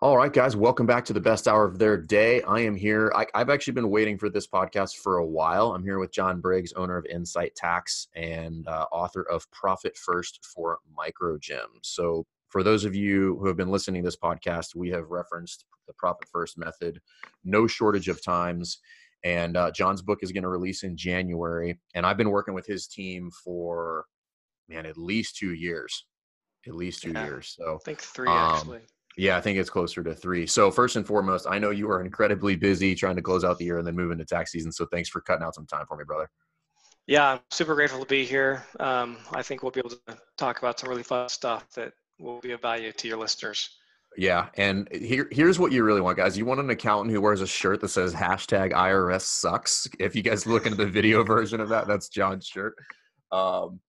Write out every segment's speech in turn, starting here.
All right, guys, welcome back to the best hour of their day. I am here. I, have actually been waiting for this podcast for a while. I'm here with John Briggs, owner of Insight Tax and uh, author of Profit First for Micro Gyms. So, for those of you who have been listening to this podcast, we have referenced the Profit First method, no shortage of times. And uh, John's book is going to release in January. And I've been working with his team for, man, at least two years. At least two yeah, years. So, I think three um, actually yeah, I think it's closer to three. So first and foremost, I know you are incredibly busy trying to close out the year and then move into tax season. So thanks for cutting out some time for me, brother. Yeah, I'm super grateful to be here. Um, I think we'll be able to talk about some really fun stuff that will be of value to your listeners. Yeah, and here here's what you really want, guys. You want an accountant who wears a shirt that says hashtag IRS sucks. If you guys look into the video version of that, that's John's shirt. Um,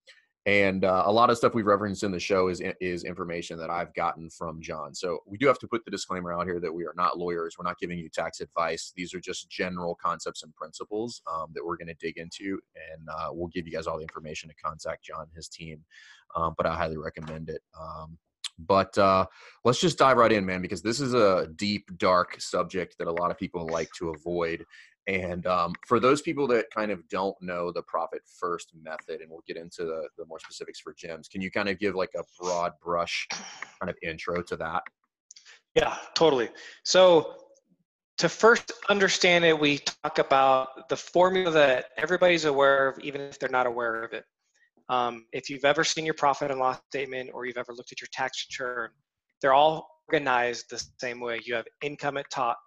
and uh, a lot of stuff we've referenced in the show is is information that I've gotten from John. So we do have to put the disclaimer out here that we are not lawyers. We're not giving you tax advice. These are just general concepts and principles um, that we're going to dig into, and uh, we'll give you guys all the information to contact John and his team. Um, but I highly recommend it. Um, but uh, let's just dive right in, man, because this is a deep, dark subject that a lot of people like to avoid. And um, for those people that kind of don't know the profit first method, and we'll get into the, the more specifics for gyms, can you kind of give like a broad brush kind of intro to that? Yeah, totally. So to first understand it, we talk about the formula that everybody's aware of, even if they're not aware of it. Um, if you've ever seen your profit and loss statement or you've ever looked at your tax return, they're all organized the same way. You have income at top,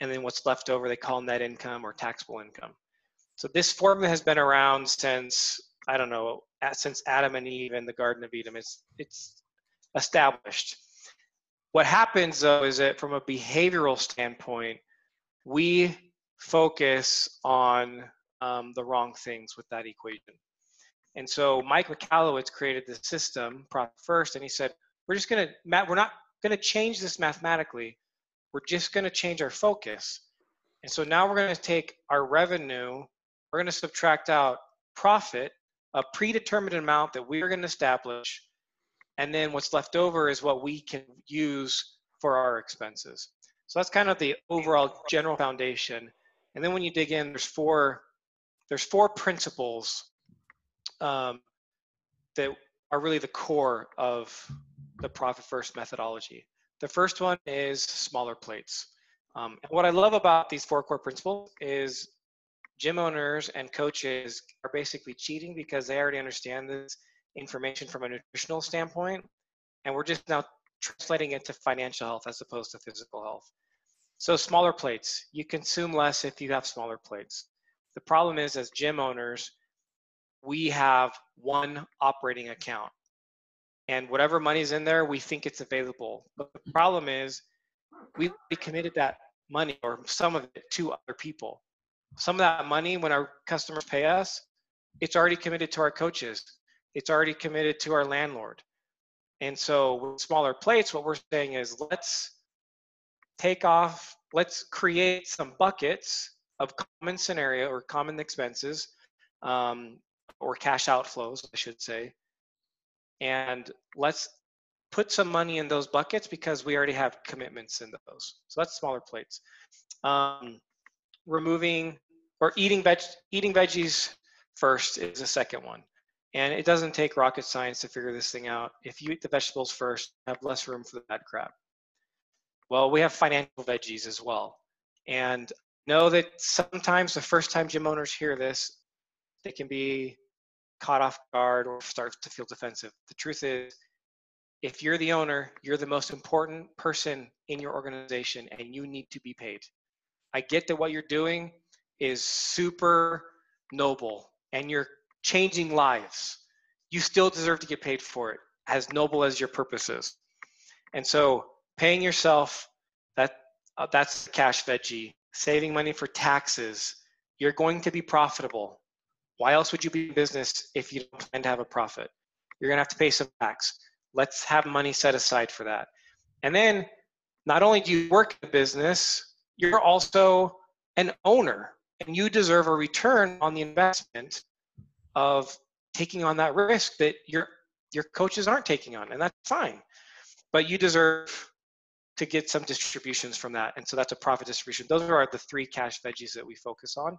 and then what's left over they call net income or taxable income. So this formula has been around since I don't know since Adam and Eve in the Garden of Eden. It's it's established. What happens though is that from a behavioral standpoint, we focus on um, the wrong things with that equation. And so Mike Michalowicz created the system first, and he said, "We're just gonna, we're not gonna change this mathematically. We're just going to change our focus. And so now we're going to take our revenue, we're going to subtract out profit, a predetermined amount that we're going to establish, and then what's left over is what we can use for our expenses. So that's kind of the overall general foundation. And then when you dig in, there's four there's four principles um, that are really the core of the profit first methodology. The first one is smaller plates. Um, and what I love about these four core principles is gym owners and coaches are basically cheating because they already understand this information from a nutritional standpoint. And we're just now translating it to financial health as opposed to physical health. So smaller plates, you consume less if you have smaller plates. The problem is as gym owners, we have one operating account and whatever money's in there, we think it's available. But the problem is, we committed that money or some of it to other people. Some of that money, when our customers pay us, it's already committed to our coaches. It's already committed to our landlord. And so with smaller plates, what we're saying is let's take off, let's create some buckets of common scenario or common expenses um, or cash outflows, I should say, and let's put some money in those buckets because we already have commitments in those. So that's smaller plates. Um, removing or eating veg eating veggies first is the second one. And it doesn't take rocket science to figure this thing out. If you eat the vegetables first, have less room for the bad crap. Well, we have financial veggies as well. And know that sometimes the first time gym owners hear this, they can be caught off guard or starts to feel defensive. The truth is, if you're the owner, you're the most important person in your organization and you need to be paid. I get that what you're doing is super noble and you're changing lives. You still deserve to get paid for it, as noble as your purpose is. And so, paying yourself that uh, that's cash veggie. Saving money for taxes. You're going to be profitable. Why else would you be in business if you don't plan to have a profit? You're going to have to pay some tax. Let's have money set aside for that. And then not only do you work in business, you're also an owner and you deserve a return on the investment of taking on that risk that your your coaches aren't taking on and that's fine but you deserve to get some distributions from that. And so that's a profit distribution. Those are the three cash veggies that we focus on.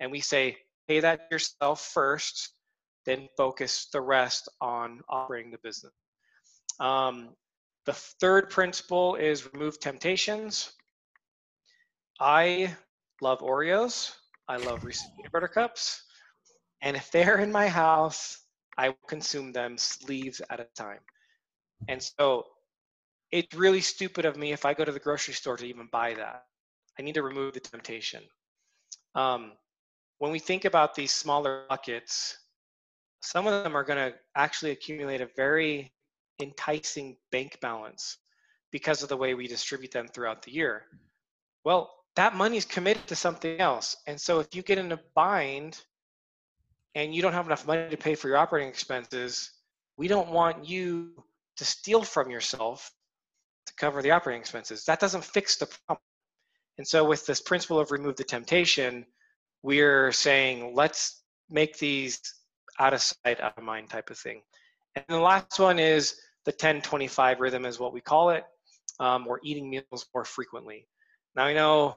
And we say, pay that yourself first, then focus the rest on operating the business. Um, the third principle is remove temptations. I love Oreos. I love Reese's peanut butter cups. And if they're in my house, I consume them sleeves at a time. And so it's really stupid of me if I go to the grocery store to even buy that. I need to remove the temptation. Um, when we think about these smaller buckets, some of them are going to actually accumulate a very enticing bank balance because of the way we distribute them throughout the year. Well, that money is committed to something else. And so if you get in a bind and you don't have enough money to pay for your operating expenses, we don't want you to steal from yourself to cover the operating expenses. That doesn't fix the problem. And so with this principle of remove the temptation, we're saying let's make these out of sight, out of mind type of thing. And the last one is the 10-25 rhythm is what we call it. Um, we're eating meals more frequently. Now I know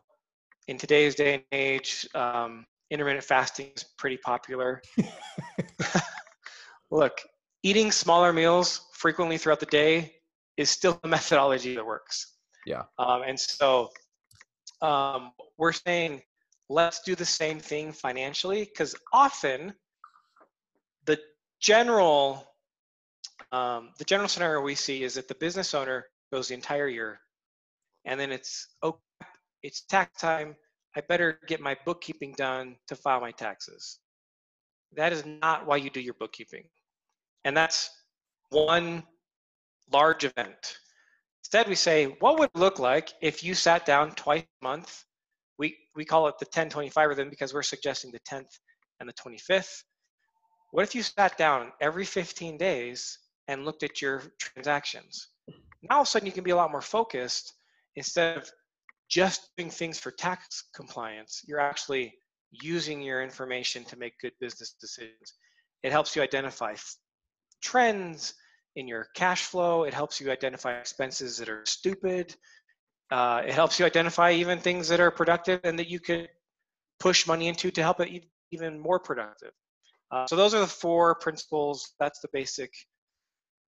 in today's day and age, um, intermittent fasting is pretty popular. Look, eating smaller meals frequently throughout the day is still a methodology that works. Yeah. Um, and so um, we're saying let's do the same thing financially because often the general um, the general scenario we see is that the business owner goes the entire year and then it's oh it's tax time. I better get my bookkeeping done to file my taxes. That is not why you do your bookkeeping. And that's one large event. Instead we say what would it look like if you sat down twice a month we call it the 1025 rhythm because we're suggesting the 10th and the 25th what if you sat down every 15 days and looked at your transactions. Now all of a sudden you can be a lot more focused instead of just doing things for tax compliance. You're actually using your information to make good business decisions. It helps you identify trends in your cash flow. It helps you identify expenses that are stupid. Uh, it helps you identify even things that are productive and that you could push money into to help it even more productive. Uh, so those are the four principles. That's the basic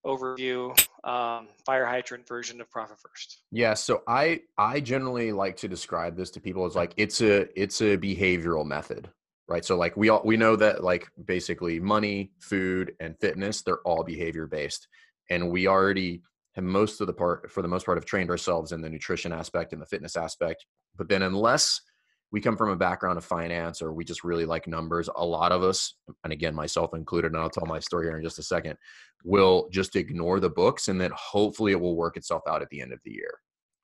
overview um, fire hydrant version of profit first yeah so i i generally like to describe this to people as like it's a it's a behavioral method right so like we all we know that like basically money food and fitness they're all behavior based and we already have most of the part for the most part have trained ourselves in the nutrition aspect and the fitness aspect. But then unless we come from a background of finance or we just really like numbers a lot of us and again myself included and i'll tell my story here in just a second will just ignore the books and then hopefully it will work itself out at the end of the year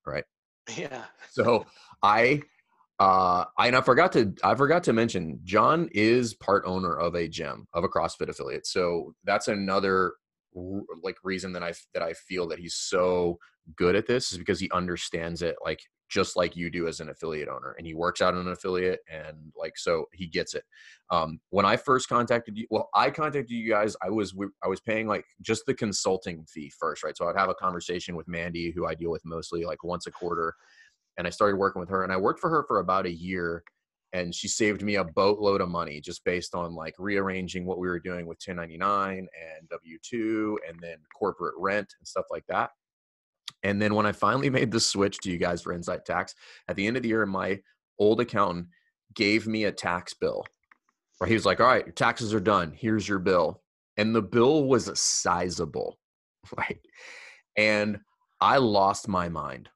right? Yeah. So i uh I, and i forgot to i forgot to mention john is part owner of a gym of a crossfit affiliate. So that's another like reason that i that i feel that he's so good at this is because he understands it like just like you do as an affiliate owner and he works out an affiliate and like so he gets it. Um, when i first contacted you well i contacted you guys i was i was paying like just the consulting fee first right? So i'd have a conversation with mandy who i deal with mostly like once a quarter and i started working with her and i worked for her for about a year and she saved me a boatload of money just based on like rearranging what we were doing with 1099 and w2 and then corporate rent and stuff like that and then when I finally made the switch to you guys for Insight Tax, at the end of the year, my old accountant gave me a tax bill. Where he was like, "All right, your taxes are done. Here's your bill," and the bill was sizable, right? And I lost my mind.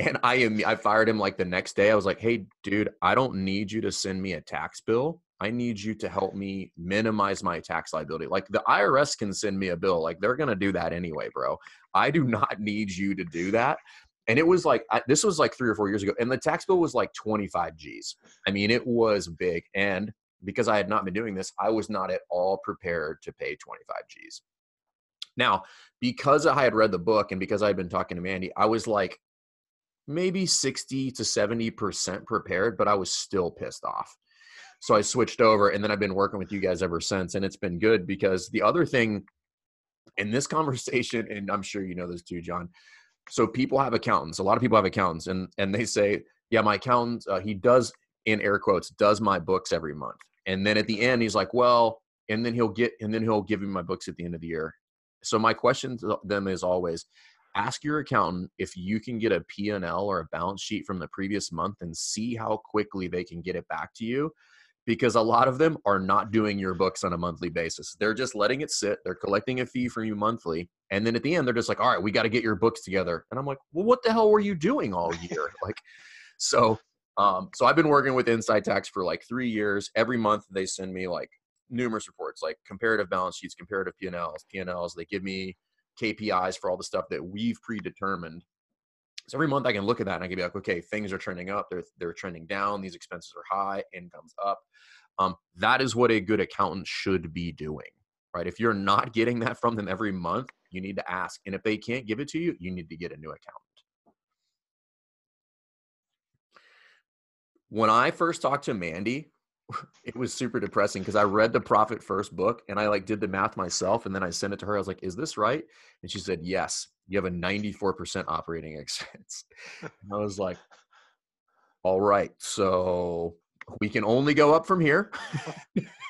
And I am I fired him like the next day. I was like, "Hey, dude, I don't need you to send me a tax bill. I need you to help me minimize my tax liability. Like the IRS can send me a bill, like they're going to do that anyway, bro. I do not need you to do that. And it was like, I, this was like three or four years ago, and the tax bill was like 25 G's. I mean, it was big. And because I had not been doing this, I was not at all prepared to pay 25 G's. Now, because I had read the book and because I had been talking to Mandy, I was like maybe 60 to 70% prepared, but I was still pissed off so I switched over and then I've been working with you guys ever since. And it's been good because the other thing in this conversation, and I'm sure you know this too, John, so people have accountants. A lot of people have accountants, and and they say, yeah, my accountant uh, he does in air quotes does my books every month, and then at the end he's like, well, and then he'll get and then he'll give me my books at the end of the year. So my question to them is always ask your accountant if you can get a P&L or a balance sheet from the previous month and see how quickly they can get it back to you because a lot of them are not doing your books on a monthly basis. They're just letting it sit. They're collecting a fee from you monthly. And then at the end, they're just like, all right, we got to get your books together. And I'm like, well, what the hell were you doing all year? like, so, um, so I've been working with Insight Tax for like three years. Every month they send me like numerous reports, like comparative balance sheets, comparative P&Ls, P&Ls. They give me KPIs for all the stuff that we've predetermined. So every month I can look at that and I can be like, okay, things are trending up, they're they're trending down, these expenses are high, income's up. Um, that is what a good accountant should be doing, right? If you're not getting that from them every month, you need to ask. And if they can't give it to you, you need to get a new accountant. When I first talked to Mandy, it was super depressing because I read the Profit First book and I like did the math myself and then I sent it to her. I was like, "Is this right?" And she said, "Yes. You have a 94% operating expense." And I was like, "All right. So we can only go up from here.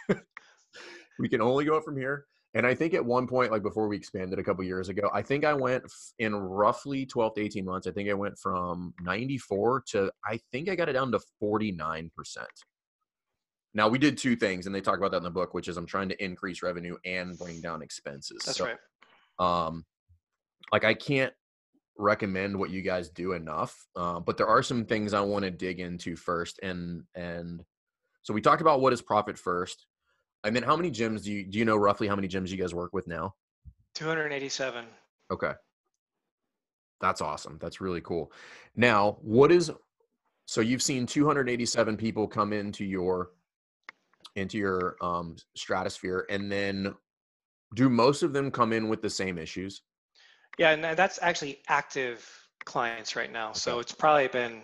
we can only go up from here." And I think at one point, like before we expanded a couple years ago, I think I went in roughly 12 to 18 months. I think I went from 94 to I think I got it down to 49%. Now we did two things, and they talk about that in the book, which is I'm trying to increase revenue and bring down expenses. That's so, right. Um, like I can't recommend what you guys do enough, uh, but there are some things I want to dig into first, and and so we talked about what is profit first, and then how many gyms do you do you know roughly how many gyms you guys work with now? 287. Okay, that's awesome. That's really cool. Now, what is so you've seen 287 people come into your into your um, stratosphere, and then do most of them come in with the same issues? Yeah, and that's actually active clients right now. So it's probably been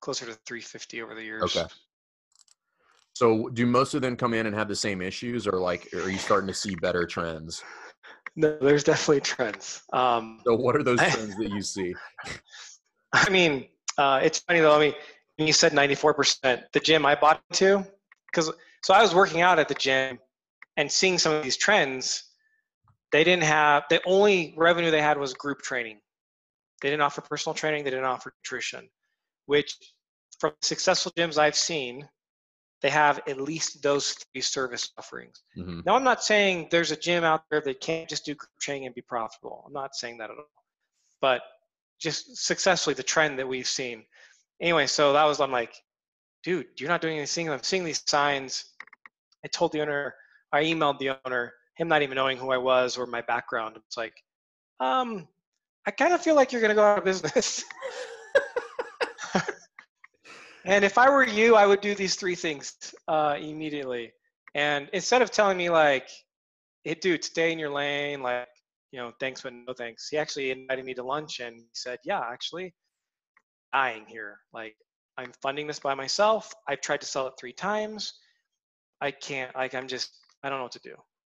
closer to 350 over the years. Okay. So do most of them come in and have the same issues, or like, are you starting to see better trends? No, there's definitely trends. Um, so what are those trends that you see? I mean, uh, it's funny though. I mean, you said 94%, the gym I bought into, because so I was working out at the gym and seeing some of these trends. They didn't have the only revenue they had was group training. They didn't offer personal training. They didn't offer nutrition, which from successful gyms I've seen, they have at least those three service offerings. Mm-hmm. Now, I'm not saying there's a gym out there that can't just do group training and be profitable. I'm not saying that at all. But just successfully, the trend that we've seen. Anyway, so that was, I'm like, dude, you're not doing anything. I'm seeing these signs. I told the owner, I emailed the owner, him not even knowing who I was or my background. It's like, um, I kind of feel like you're going to go out of business. and if I were you, I would do these three things uh, immediately. And instead of telling me like, hey, dude, stay in your lane, like, you know, thanks, but no thanks. He actually invited me to lunch and he said, yeah, actually, dying here. Like, I'm funding this by myself. I've tried to sell it three times. I can't, like, I'm just, I don't know what to do.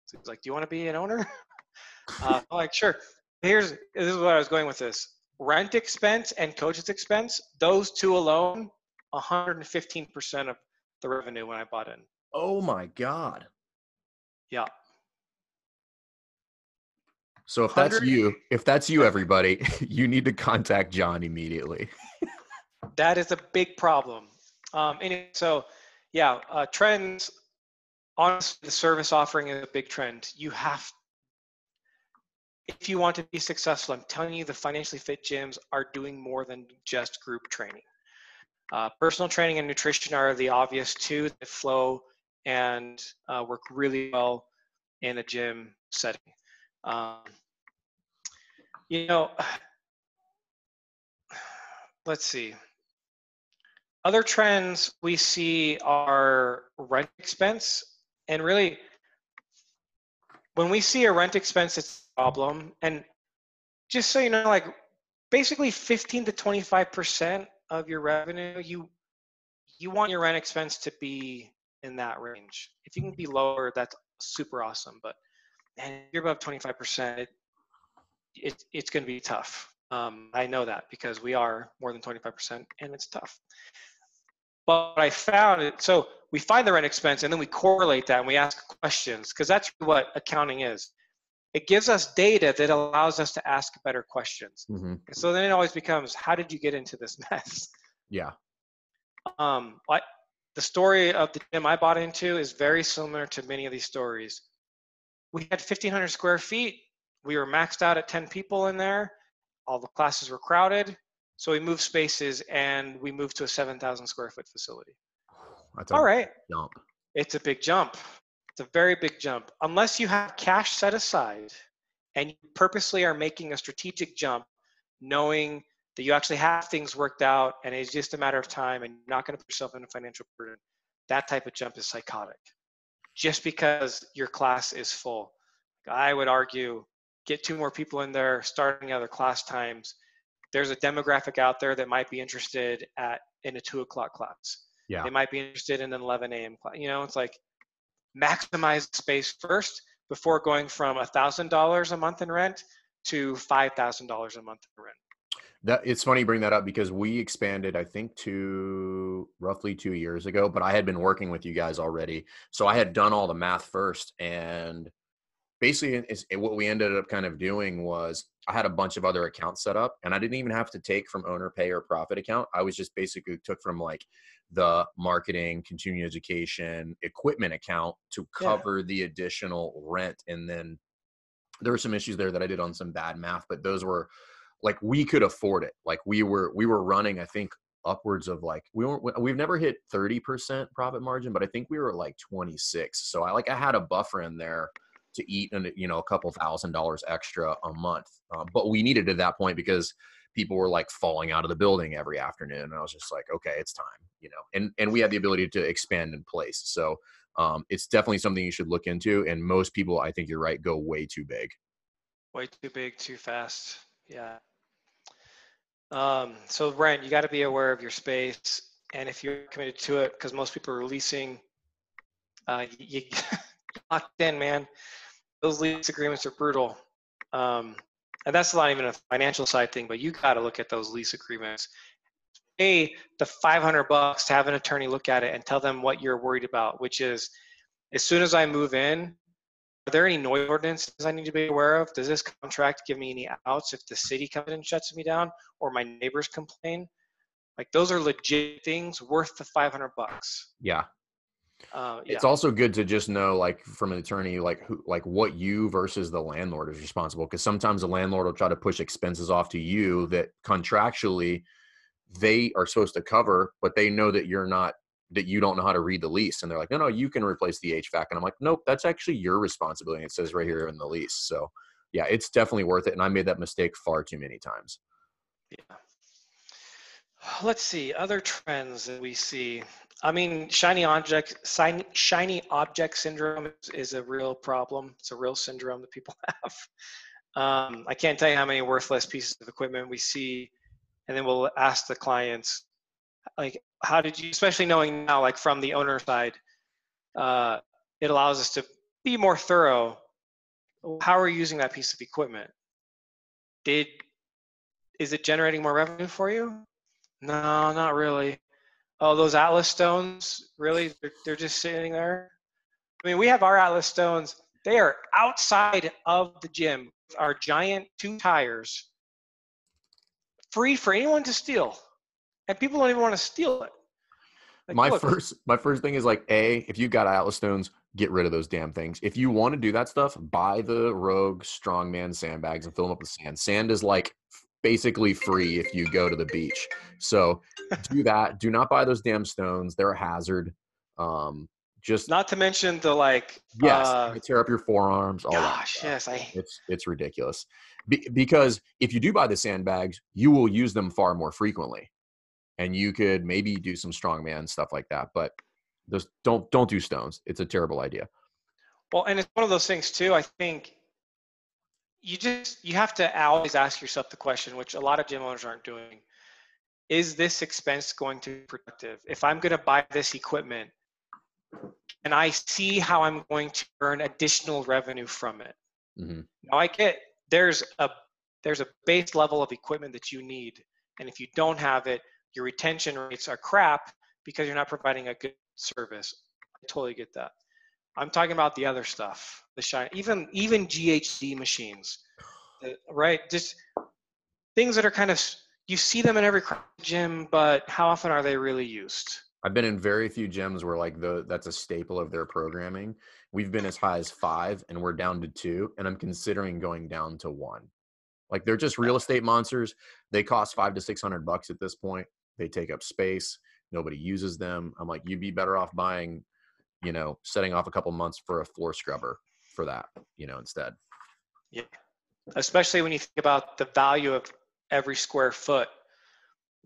So he's like, do you want to be an owner? uh, I'm like, sure. Here's, this is what I was going with this. Rent expense and coach's expense, those two alone, 115% of the revenue when I bought in. Oh my God. Yeah. So if that's you, if that's you, everybody, you need to contact John immediately. That is a big problem. Um, anyway, so yeah, uh, trends. Honestly, the service offering is a big trend. You have, if you want to be successful, I'm telling you, the financially fit gyms are doing more than just group training. Uh, personal training and nutrition are the obvious two that flow and uh, work really well in a gym setting. Um, you know, let's see. Other trends we see are rent expense. And really, when we see a rent expense, it's a problem. And just so you know, like basically 15 to 25% of your revenue, you you want your rent expense to be in that range. If you can be lower, that's super awesome. But and you're above 25%, it, it it's going to be tough. Um, I know that because we are more than 25% and it's tough. But I found it, so we find the rent expense and then we correlate that and we ask questions because that's what accounting is. It gives us data that allows us to ask better questions. Mm-hmm. So then it always becomes, how did you get into this mess? Yeah. Um, I, the story of the gym I bought into is very similar to many of these stories. We had 1,500 square feet. We were maxed out at 10 people in there. All the classes were crowded. So we moved spaces and we moved to a 7,000 square foot facility. That's a All right. jump. It's a big jump. It's a very big jump. Unless you have cash set aside and you purposely are making a strategic jump, knowing that you actually have things worked out and it's just a matter of time and you're not going to put yourself in a financial burden, that type of jump is psychotic. Just because your class is full. I would argue get two more people in there, starting other class times. There's a demographic out there that might be interested at in a two o'clock class. Yeah. They might be interested in an 11 a.m. class. You know, it's like maximize space first before going from a thousand dollars a month in rent to five thousand dollars a month in rent. That it's funny you bring that up because we expanded, I think, to roughly two years ago. But I had been working with you guys already, so I had done all the math first, and basically, it's, it, what we ended up kind of doing was I had a bunch of other accounts set up, and I didn't even have to take from owner pay or profit account. I was just basically took from like the marketing, continuing education, equipment account to Yeah. cover the additional rent, and then there were some issues there that I did on some bad math, but those were like we could afford it. Like we were we were running, I think upwards of like we weren't we've never hit 30% profit margin, but I think we were like 26. So I like I had a buffer in there to eat and you know a couple thousand dollars extra a month. Um, but we needed at that point because people were like falling out of the building every afternoon and I was just like, okay, it's time, you know. And and we had the ability to expand in place. So um, it's definitely something you should look into. And most people, I think you're right, go way too big. Way too big, too fast. Yeah. Um, so Brent, you got to be aware of your space, and if you're committed to it, because most people are leasing, uh, you locked in, man. Those lease agreements are brutal, um, and that's not even a financial side thing. But you got to look at those lease agreements. Pay the 500 bucks to have an attorney look at it and tell them what you're worried about, which is, as soon as I move in, are there any noise ordinances I need to be aware of? Does this contract give me any outs if the city comes and shuts me down or my neighbors complain? Like those are legit things worth the 500 bucks. Yeah. Uh, yeah. It's also good to just know, like, from an attorney, like, who, like, what you versus the landlord is responsible. Because sometimes the landlord will try to push expenses off to you that contractually they are supposed to cover, but they know that you're not, that you don't know how to read the lease, and they're like, no, no, you can replace the HVAC, and I'm like, nope, that's actually your responsibility. It says right here in the lease. So, yeah, it's definitely worth it. And I made that mistake far too many times. Yeah. Let's see other trends that we see. I mean, shiny object, shiny, object syndrome is, is a real problem. It's a real syndrome that people have. Um, I can't tell you how many worthless pieces of equipment we see, and then we'll ask the clients, like, how did you, especially knowing now, like from the owner side, uh, it allows us to be more thorough. How are you using that piece of equipment? Did is it generating more revenue for you? No, not really. Oh, those Atlas stones, really? They're, they're just sitting there? I mean, we have our Atlas stones. They are outside of the gym, our giant two tires, free for anyone to steal. And people don't even want to steal it. Like, my look, first my first thing is like a if you've got atlas stones get rid of those damn things if you want to do that stuff buy the rogue strongman sandbags and fill them up with sand sand is like basically free if you go to the beach. So do that do not buy those damn stones they're a hazard um just Not to mention the like, yes uh, tear up your forearms all gosh, yes, I, it's it's ridiculous. Be- because if you do buy the sandbags you will use them far more frequently. And you could maybe do some strongman stuff like that but just don't don't do stones. It's a terrible idea. Well, and it's one of those things too. I think you just you have to always ask yourself the question, which a lot of gym owners aren't doing: Is this expense going to be productive? If I'm going to buy this equipment, and I see how I'm going to earn additional revenue from it. Mhm. Now I get there's a there's a base level of equipment that you need. And if you don't have it, your retention rates are crap because you're not providing a good service. I totally get that. I'm talking about the other stuff, the shine, even even GHD machines, right? Just things that are kind of you see them in every gym, but how often are they really used? I've been in very few gyms where like the that's a staple of their programming. We've been as high as five, and we're down to two, and I'm considering going down to one. Like they're just real estate monsters. They cost five to six hundred bucks at this point. They take up space. Nobody uses them. I'm like, you'd be better off buying, you know, setting off a couple months for a floor scrubber for that, you know, instead. Yeah. Especially when you think about the value of every square foot.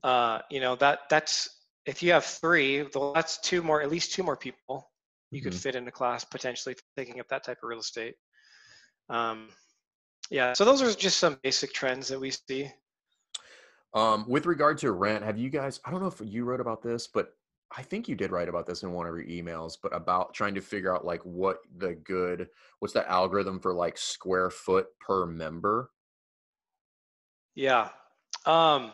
Uh, you know, that that's if you have three, that's two more, at least two more people you mm-hmm. could fit in a class potentially taking up that type of real estate. Um, yeah, so those are just some basic trends that we see. Um, with regard to rent, have you guys? I don't know if you wrote about this, but I think you did write about this in one of your emails. But about trying to figure out like what the good, what's the algorithm for like square foot per member? Yeah, um,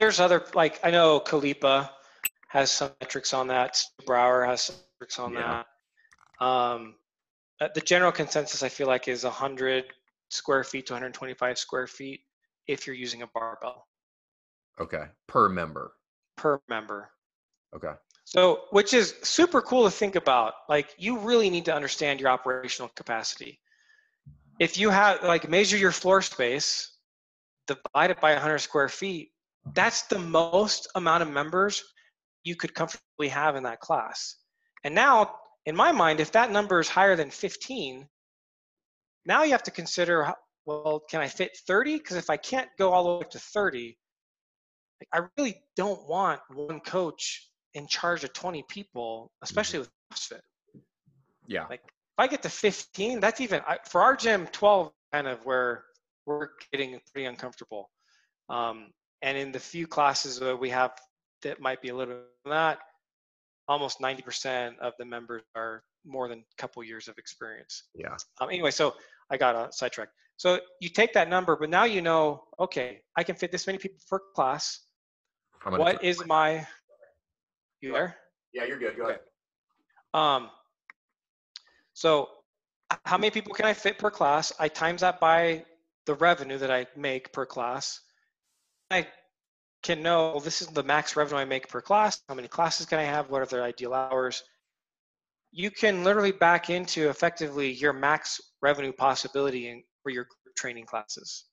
there's other like I know Kalipa has some metrics on that. Brower has some metrics on yeah. that. Um, the general consensus I feel like is 100 square feet to 125 square feet if you're using a barbell. Okay, per member. Per member. Okay. So, which is super cool to think about. Like, you really need to understand your operational capacity. If you have, like, measure your floor space, divide it by 100 square feet, that's the most amount of members you could comfortably have in that class. And now, in my mind, if that number is higher than 15, now you have to consider well, can I fit 30? Because if I can't go all the way up to 30, I really don't want one coach in charge of 20 people, especially with CrossFit. Yeah. Like if I get to 15, that's even I, for our gym 12 kind of where we're getting pretty uncomfortable. Um, and in the few classes that we have that might be a little bit that, almost 90% of the members are more than a couple years of experience. Yeah. Um, anyway, so I got a sidetrack. So you take that number, but now you know, okay, I can fit this many people per class. What is my? You there? Yeah, you're good. Go okay. ahead. Um. So, how many people can I fit per class? I times that by the revenue that I make per class. I can know well, this is the max revenue I make per class. How many classes can I have? What are their ideal hours? You can literally back into effectively your max revenue possibility in, for your training classes.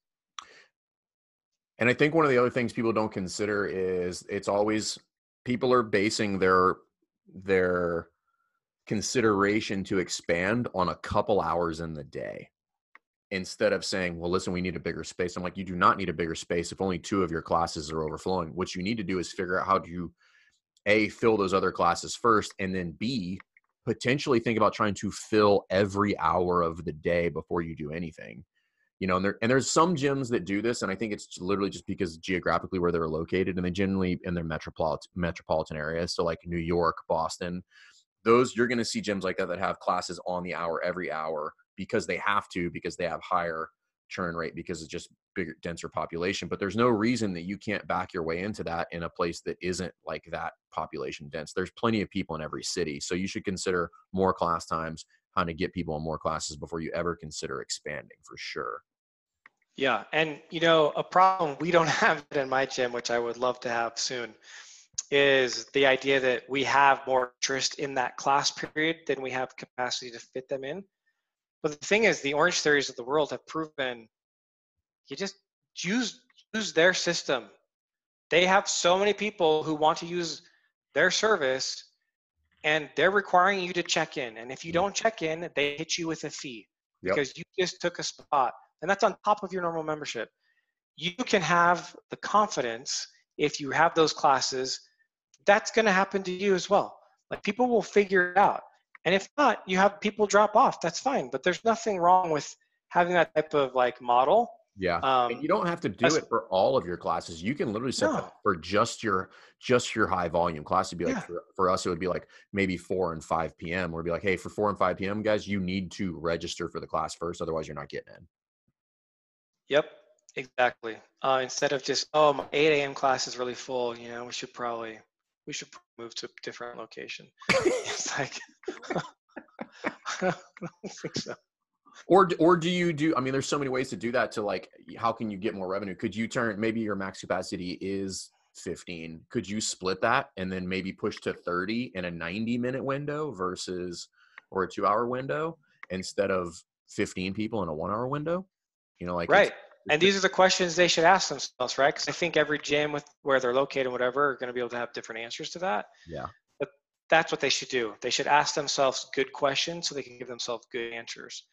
And I think one of the other things people don't consider is it's always people are basing their their consideration to expand on a couple hours in the day instead of saying, well, listen, we need a bigger space. I'm like, you do not need a bigger space if only two of your classes are overflowing. What you need to do is figure out how do you, A, fill those other classes first, and then B, potentially think about trying to fill every hour of the day before you do anything. You know, and, there, and there's some gyms that do this, and I think it's literally just because geographically where they're located, and they generally in their metropolitan metropolitan areas, so like New York, Boston, those you're going to see gyms like that that have classes on the hour every hour because they have to because they have higher churn rate because it's just bigger denser population but there's no reason that you can't back your way into that in a place that isn't like that population dense. There's plenty of people in every city so you should consider more class times how to get people in more classes before you ever consider expanding for sure yeah and you know a problem we don't have in my gym which i would love to have soon is the idea that we have more interest in that class period than we have capacity to fit them in but the thing is, the Orange Theories of the world have proven you just use use their system. They have so many people who want to use their service, and they're requiring you to check in. And if you mm. don't check in, they hit you with a fee yep. because you just took a spot, and that's on top of your normal membership. You can have the confidence if you have those classes. That's going to happen to you as well. Like people will figure it out. And if not, you have people drop off. That's fine. But there's nothing wrong with having that type of like model. Yeah. Um, and you don't have to do it for all of your classes. You can literally set no. that for just your just your high volume class. It'd be like yeah. for, for, us, it would be like maybe four and five PM. Where it'd be like, hey, for four and five PM, guys, you need to register for the class first, otherwise you're not getting in. Yep. Exactly. Uh, instead of just, oh, my 8 a.m. class is really full, you know, we should probably we should move to a different location. it's like, I don't think so. Or or do you do? I mean, there's so many ways to do that. To like, how can you get more revenue? Could you turn maybe your max capacity is 15? Could you split that and then maybe push to 30 in a 90 minute window versus or a two hour window instead of 15 people in a one hour window? You know, like right. And these are the questions they should ask themselves, right? Because I think every gym with where they're located, and whatever, are going to be able to have different answers to that. Yeah. But that's what they should do. They should ask themselves good questions so they can give themselves good answers.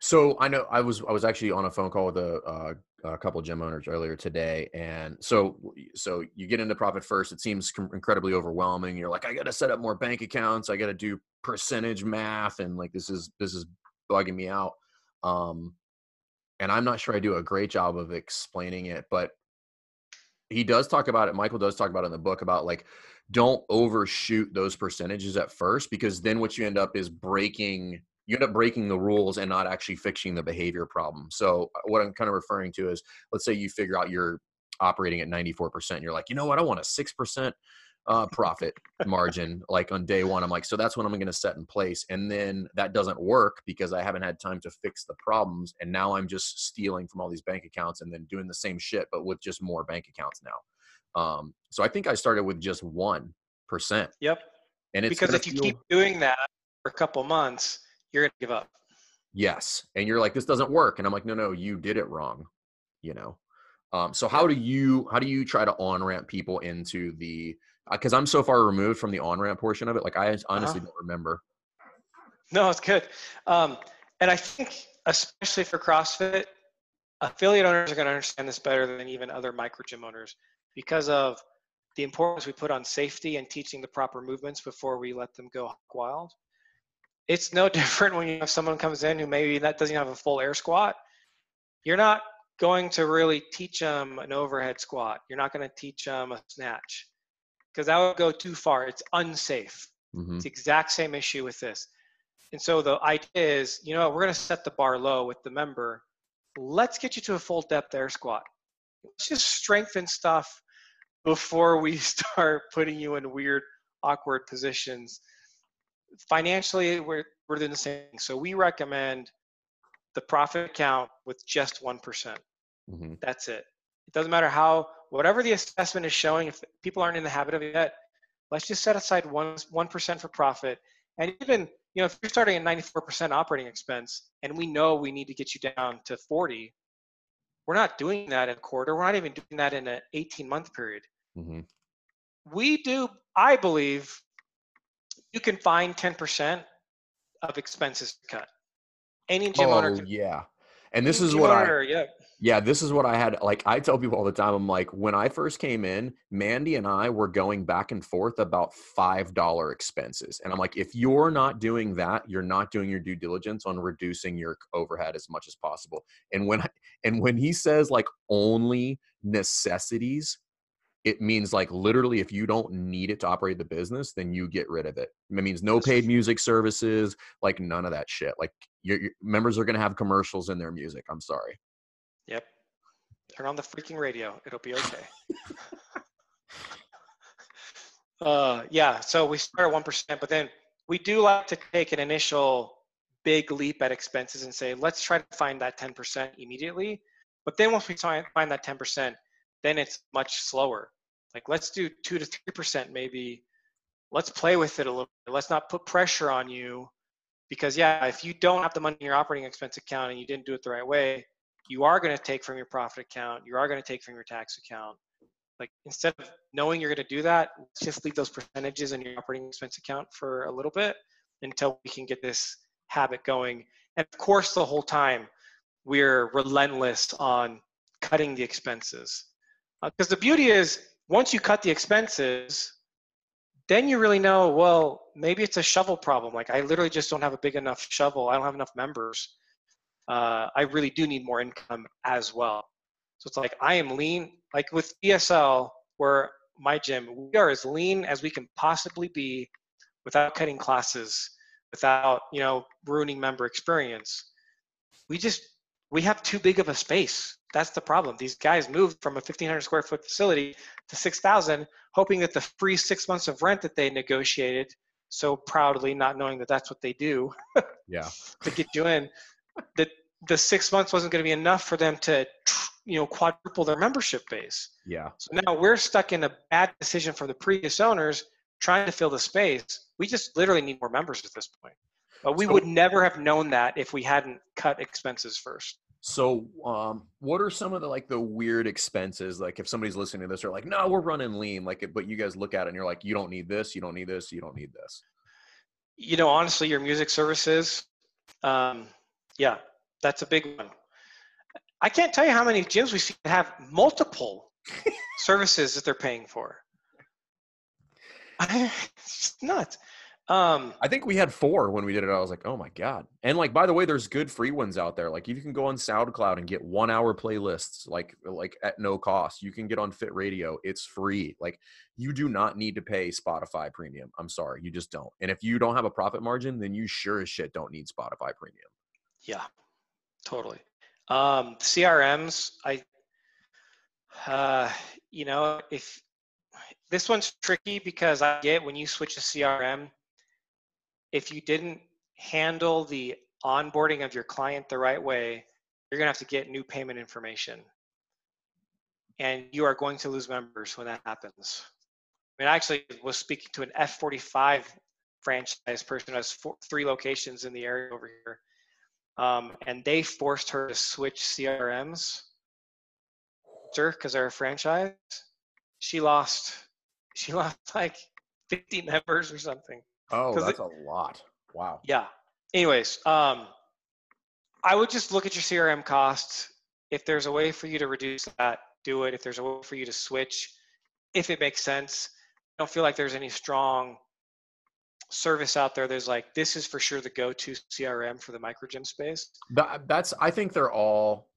So I know I was I was actually on a phone call with a, uh, a couple of gym owners earlier today, and so so you get into profit first. It seems incredibly overwhelming. You're like, I got to set up more bank accounts. I got to do percentage math, and like this is this is bugging me out. Um, and I'm not sure I do a great job of explaining it, but he does talk about it. Michael does talk about it in the book about like don't overshoot those percentages at first because then what you end up is breaking you end up breaking the rules and not actually fixing the behavior problem. So uh, what I'm kind of referring to is let's say you figure out you're operating at 94%. You're like, you know what? I want a 6% uh, profit margin like on day one. I'm like, so that's what I'm going to set in place. And then that doesn't work because I haven't had time to fix the problems. And now I'm just stealing from all these bank accounts and then doing the same shit, but with just more bank accounts now. Um, so I think I started with just 1%. Yep. And it's because if you keep doing that for a couple months, you're going to give up. Yes. And you're like, this doesn't work. And I'm like, no, no, you did it wrong. You know? Um, so how do you, how do you try to on ramp people into the, because I'm so far removed from the on ramp portion of it. Like I honestly uh-huh. don't remember. No, it's good. Um, and I think especially for CrossFit, affiliate owners are going to understand this better than even other micro gym owners because of the importance we put on safety and teaching the proper movements before we let them go wild. It's no different when you have someone comes in who maybe that doesn't have a full air squat. You're not going to really teach them an overhead squat. You're not going to teach them a snatch because that would go too far. It's unsafe. Mm-hmm. It's the exact same issue with this. And so the idea is, you know, we're going to set the bar low with the member. Let's get you to a full depth air squat. Let's just strengthen stuff before we start putting you in weird, awkward positions. Financially, we're, we're doing the same thing. So we recommend the profit account with just one mm-hmm. That's it. It doesn't matter how whatever the assessment is showing, if people aren't in the habit of it yet, let's just set aside one one percent for profit. And even you know, if you're starting at 94% operating expense, and we know we need to get you down to 40, we're not doing that in a quarter. We're not even doing that in an 18 month period. Mm-hmm. We do, I believe, you can find 10% of expenses to cut. Any gym oh, owner. Can, yeah. And this is what owner, I. Yeah yeah, this is what I had. Like I tell people all the time, I'm like, when I first came in, Mandy and I were going back and forth about five dollar expenses, and I'm like, if you're not doing that, you're not doing your due diligence on reducing your overhead as much as possible. And when I, and when he says like only necessities, it means like literally if you don't need it to operate the business, then you get rid of it. It means no paid music services, like none of that shit. Like your, your members are gonna have commercials in their music. I'm sorry. Yep. Turn on the freaking radio. It'll be okay. uh, yeah. So we start at one percent, but then we do like to take an initial big leap at expenses and say, let's try to find that 10% immediately. But then once we find, find that 10%, then it's much slower. Like let's do two to three percent maybe. Let's play with it a little bit. Let's not put pressure on you because yeah, if you don't have the money in your operating expense account and you didn't do it the right way, you are going to take from your profit account, you are going to take from your tax account. Like instead of knowing you're going to do that, just leave those percentages in your operating expense account for a little bit until we can get this habit going. And of course, the whole time we're relentless on cutting the expenses. Because uh, the beauty is, once you cut the expenses, then you really know, well, maybe it's a shovel problem. Like I literally just don't have a big enough shovel. I don't have enough members uh, I really do need more income as well. So it's like I am lean, like with ESL, where my gym, we are as lean as we can possibly be without cutting classes, without, you know, ruining member experience. We just we have too big of a space. That's the problem. These guys moved from a 1,500 square foot facility to 6,000, hoping that the free six months of rent that they negotiated so proudly, not knowing that that's what they do, Yeah. to get you in, that the six months wasn't going to be enough for them to, you know, quadruple their membership base. Yeah. So now we're stuck in a bad decision from the previous owners trying to fill the space. We just literally need more members at this point. But we So- would never have known that if we hadn't cut expenses first. So, um, what are some of the like the weird expenses? Like, if somebody's listening to this, they're like, "No, we're running lean." Like, but you guys look at it and you're like, "You don't need this. You don't need this. You don't need this." You know, honestly, your music services, um, yeah, that's a big one. I can't tell you how many gyms we see that have multiple services that they're paying for. it's nuts. Um, I think we had four when we did it. I was like, "Oh my god!" And like, by the way, there's good free ones out there. Like, you can go on SoundCloud and get one hour playlists, like like at no cost. You can get on Fit Radio. It's free. Like, you do not need to pay Spotify Premium. I'm sorry, you just don't. And if you don't have a profit margin, then you sure as shit don't need Spotify Premium. Yeah, totally. Um, CRMs, I, uh, you know, if this one's tricky because I get when you switch to CRM, if you didn't handle the onboarding of your client the right way, you're gonna have to get new payment information, and you are going to lose members when that happens. I mean, I actually was speaking to an F45 franchise person who has four, three locations in the area over here um, and they forced her to switch CRMs. Because they're a franchise. She lost. She lost like 50 members or something. Oh, that's a lot. Wow. Yeah. Anyways, um, I would just look at your CRM costs. If there's a way for you to reduce that, do it. If there's a way for you to switch, if it makes sense. I don't feel like there's any strong service out there There's like this is for sure the go-to CRM for the micro gym space. That, that's. I think they're all.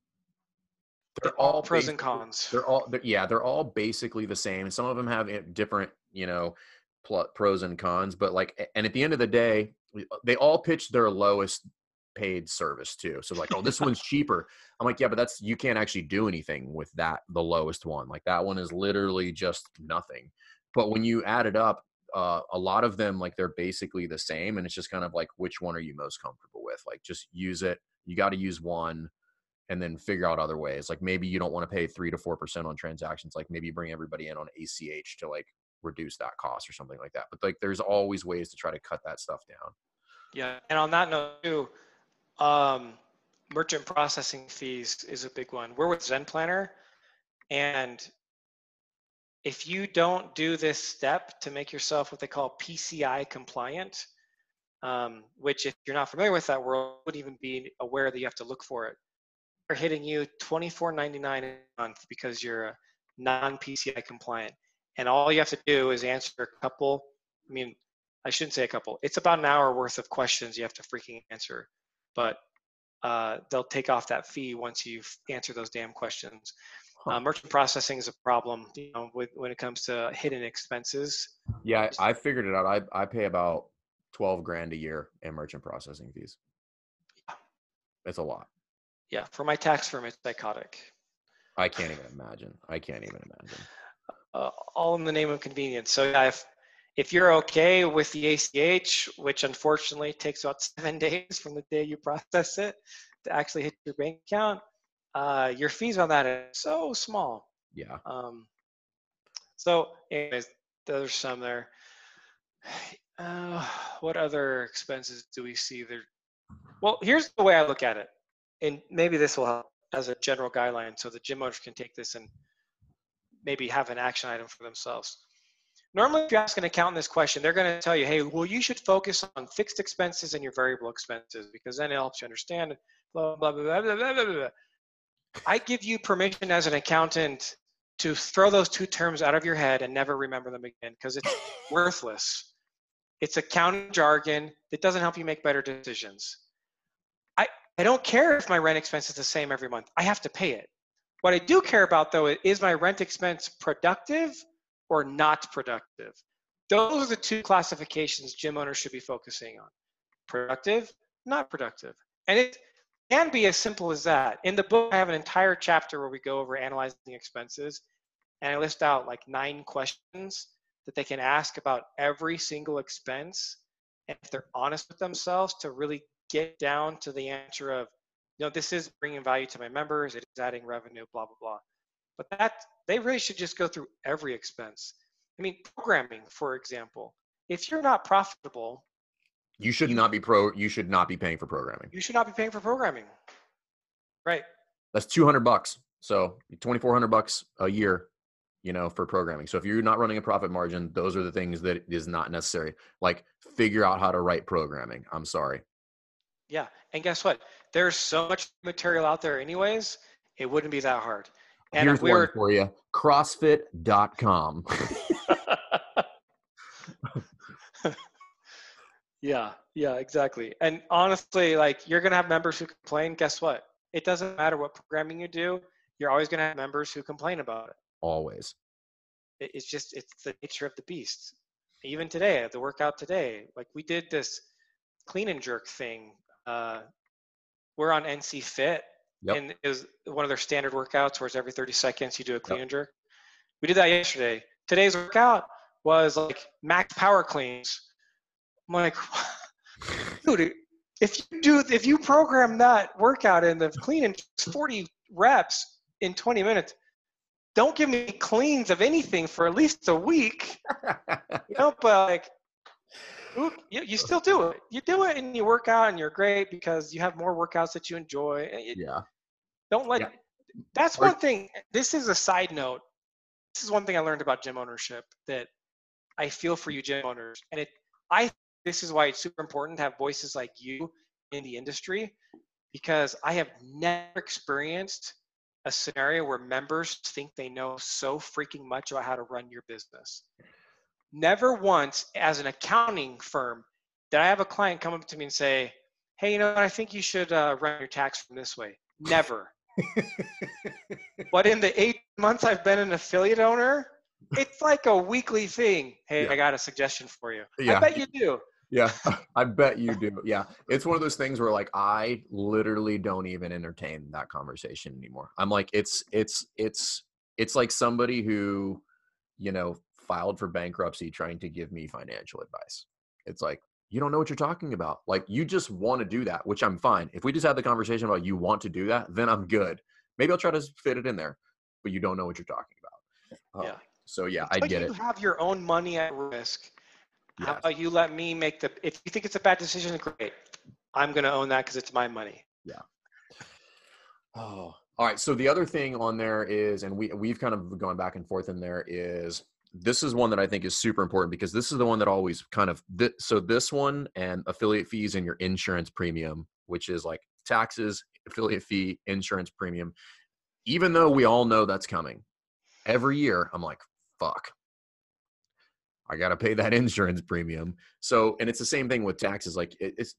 They're all all pros and cons. They're all. They're, yeah, they're all basically the same. Some of them have eh, different, you know, pros and cons. But like, and at the end of the day, uh, they all pitch their lowest paid service too. So like, oh, this one's cheaper. I'm like, yeah, but that's you can't actually do anything with that. The lowest one, like that one, is literally just nothing. But when you add it up, uh, a lot of them like they're basically the same, and it's just kind of like which one are you most comfortable with? Like just use it. You got to use one, and then figure out other ways. Like maybe you don't want to pay three to four percent on transactions. Like maybe bring everybody in on ACH to like reduce that cost or something like that. But like there's always ways to try to cut that stuff down. Yeah, and on that note too, um, merchant processing fees is a big one. We're with Zen Planner, and if you don't do this step to make yourself what they call PCI compliant, um, which if you're not familiar with that world, wouldn't even be aware that you have to look for it. They're hitting you $24.99 a month because you're non-PCI compliant, and all you have to do is answer a couple. I mean, I shouldn't say a couple. It's about an hour worth of questions you have to freaking answer, but uh, they'll take off that fee once you've answered those damn questions. Huh. Uh, merchant processing is a problem, you know, with, when it comes to hidden expenses. Yeah, I, I figured it out. I I pay about twelve grand a year in merchant processing fees. It's a lot. Yeah, for my tax firm, it's psychotic. I can't even imagine. I can't even imagine. Uh, all in the name of convenience. So yeah, if if you're okay with the ACH, which unfortunately takes about seven days from the day you process it to actually hit your bank account, uh, your fees on that are so small. Yeah. Um, so, anyways, there's some there. Uh, what other expenses do we see there? Well, here's the way I look at it, and maybe this will help as a general guideline, so the gym owners can take this and maybe have an action item for themselves. Normally, if you ask an accountant this question, they're going to tell you, "Hey, well, you should focus on fixed expenses and your variable expenses because then it helps you understand." Blah blah blah blah blah blah blah. I give you permission as an accountant to throw those two terms out of your head and never remember them again because it's worthless. It's accounting jargon that doesn't help you make better decisions. I, I don't care if my rent expense is the same every month. I have to pay it. What I do care about though is my rent expense productive or not productive? Those are the two classifications gym owners should be focusing on. Productive, not productive. And it can be as simple as that. In the book, I have an entire chapter where we go over analyzing expenses, and I list out like nine questions that they can ask about every single expense. And if they're honest with themselves, to really get down to the answer of, you know, this is bringing value to my members, it is adding revenue, blah, blah, blah. But that, they really should just go through every expense. I mean, programming, for example, if you're not profitable, you should not be pro. You should not be paying for programming. You should not be paying for programming. Right. That's two hundred bucks. So twenty four hundred bucks a year, you know, for programming. So if you're not running a profit margin, those are the things that is not necessary. Like figure out how to write programming. I'm sorry. Yeah, and guess what? There's so much material out there, anyways. It wouldn't be that hard. And Here's one for you: CrossFit.com. Yeah, yeah, exactly. And honestly, like you're gonna have members who complain. Guess what? It doesn't matter what programming you do. You're always gonna have members who complain about it. Always. It's just it's the nature of the beast. Even today, at the workout today, like we did this clean and jerk thing. Uh, we're on NC Fit, yep. and it was one of their standard workouts where it's every 30 seconds you do a clean yep. and jerk. We did that yesterday. Today's workout was like max power cleans I'm like, dude, if you do, if you program that workout in the clean and 40 reps in 20 minutes, don't give me cleans of anything for at least a week. you know, but like, you, you still do it. You do it and you work out and you're great because you have more workouts that you enjoy. yeah. Don't let. Yeah. That's one thing. This is a side note. This is one thing I learned about gym ownership that I feel for you gym owners, and it. I this is why it's super important to have voices like you in the industry because I have never experienced a scenario where members think they know so freaking much about how to run your business. Never once, as an accounting firm, did I have a client come up to me and say, Hey, you know, I think you should uh, run your tax from this way. Never. but in the eight months I've been an affiliate owner, it's like a weekly thing. Hey, yeah. I got a suggestion for you. Yeah. I bet you do yeah, I bet you do. Yeah, it's one of those things where like I literally don't even entertain that conversation anymore. I'm like, it's it's it's it's like somebody who, you know, filed for bankruptcy trying to give me financial advice. It's like you don't know what you're talking about. Like you just want to do that, which I'm fine. If we just had the conversation about you want to do that, then I'm good. Maybe I'll try to fit it in there, but you don't know what you're talking about. Um, yeah. So yeah, I get you it. You have your own money at risk Yes. How about you let me make the? If you think it's a bad decision, great. I'm going to own that because it's my money. Yeah. Oh, all right. So the other thing on there is, and we we've kind of gone back and forth in there is this is one that I think is super important because this is the one that always kind of th- so this one and affiliate fees and your insurance premium, which is like taxes, affiliate fee, insurance premium. Even though we all know that's coming every year, I'm like, fuck, I got to pay that insurance premium. So, and it's the same thing with taxes. Like it, it's,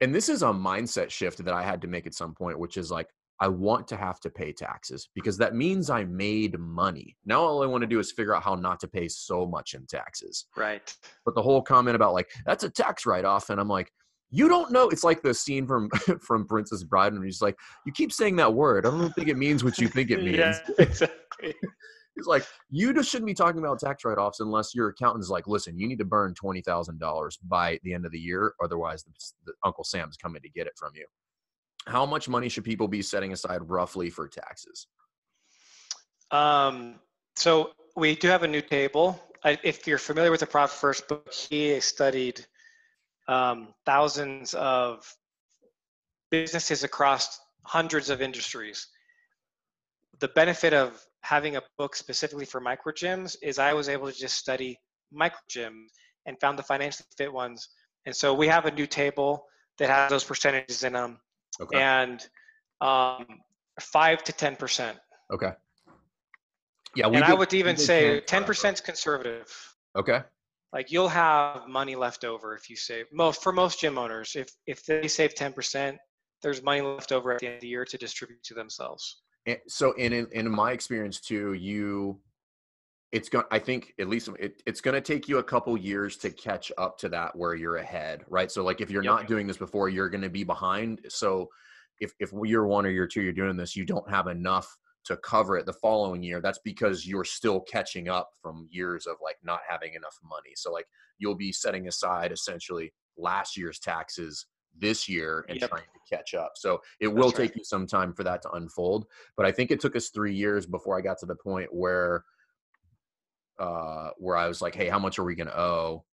and this is a mindset shift that I had to make at some point, which is like, I want to have to pay taxes because that means I made money. Now all I want to do is figure out how not to pay so much in taxes. Right. But the whole comment about like that's a tax write off and I'm like you don't know it's like the scene from from Princess Bride and he's like you keep saying that word. I don't think it means what you think it means. yeah, exactly. He's like, you just shouldn't be talking about tax write offs unless your accountant is like, listen, you need to burn $20,000 by the end of the year. Otherwise, the, the, Uncle Sam's coming to get it from you. How much money should people be setting aside roughly for taxes? Um, so we do have a new table. I, if you're familiar with the Profit First book, he studied um, thousands of businesses across hundreds of industries. The benefit of having a book specifically for micro gyms is I was able to just study micro gyms and found the financially fit ones. And so we have a new table that has those percentages in them. Okay. And um, five to ten percent. Okay. Yeah, and I would even say ten percent is conservative. Okay. Like you'll have money left over if you save most for most gym owners. If if they save ten percent, there's money left over at the end of the year to distribute to themselves so in, in in my experience too you it's going to, i think at least it, it's going to take you a couple years to catch up to that where you're ahead right so like if you're yep. not doing this before you're going to be behind so if if year one or year two you're doing this, you don't have enough to cover it the following year. That's because you're still catching up from years of like not having enough money. So like you'll be setting aside essentially last year's taxes this year and yep. trying to catch up. So it will That's take right. you some time for that to unfold. But I think it took us three years before I got to the point where uh where I was like, hey, how much are we gonna owe?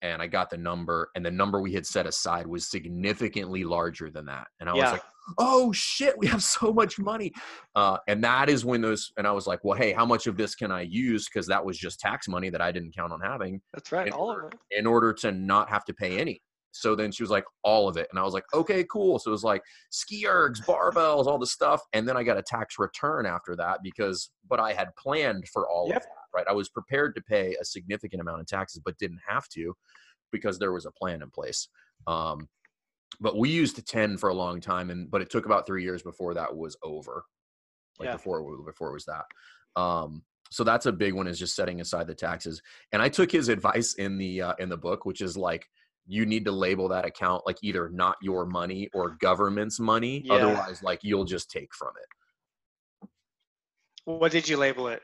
And I got the number, and the number we had set aside was significantly larger than that. And I yeah. was like, oh shit, we have so much money. Uh, and that is when those, and I was like, well, hey, how much of this can I use? Because that was just tax money that I didn't count on having. That's right, all order, of it. In order to not have to pay any. So then she was like, all of it. And I was like, okay, cool. So it was like ski ergs, barbells, all the stuff. And then I got a tax return after that because, but I had planned for all yep. of that, right? I was prepared to pay a significant amount of taxes, but didn't have to because there was a plan in place. Um, but we used 10 for a long time and but it took about three years before that was over like yeah. before before it was that um so that's a big one is just setting aside the taxes and i took his advice in the uh, in the book which is like you need to label that account like either not your money or government's money. Yeah. Otherwise, like you'll just take from it. What did you label it?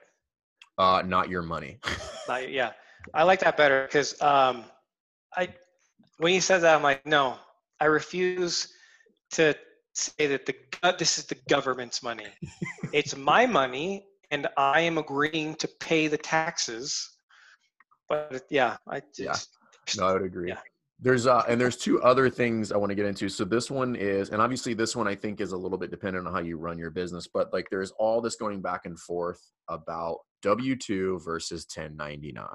Uh, not your money. not, yeah, I like that better because um, I when you said that, I'm like, no, I refuse to say that the this is the government's money. it's my money, and I am agreeing to pay the taxes. But yeah, I just, yeah, no, I would agree. Yeah. There's uh and there's two other things I want to get into. So this one is and obviously this one I think is a little bit dependent on how you run your business, but like there's all this going back and forth about W2 versus 1099.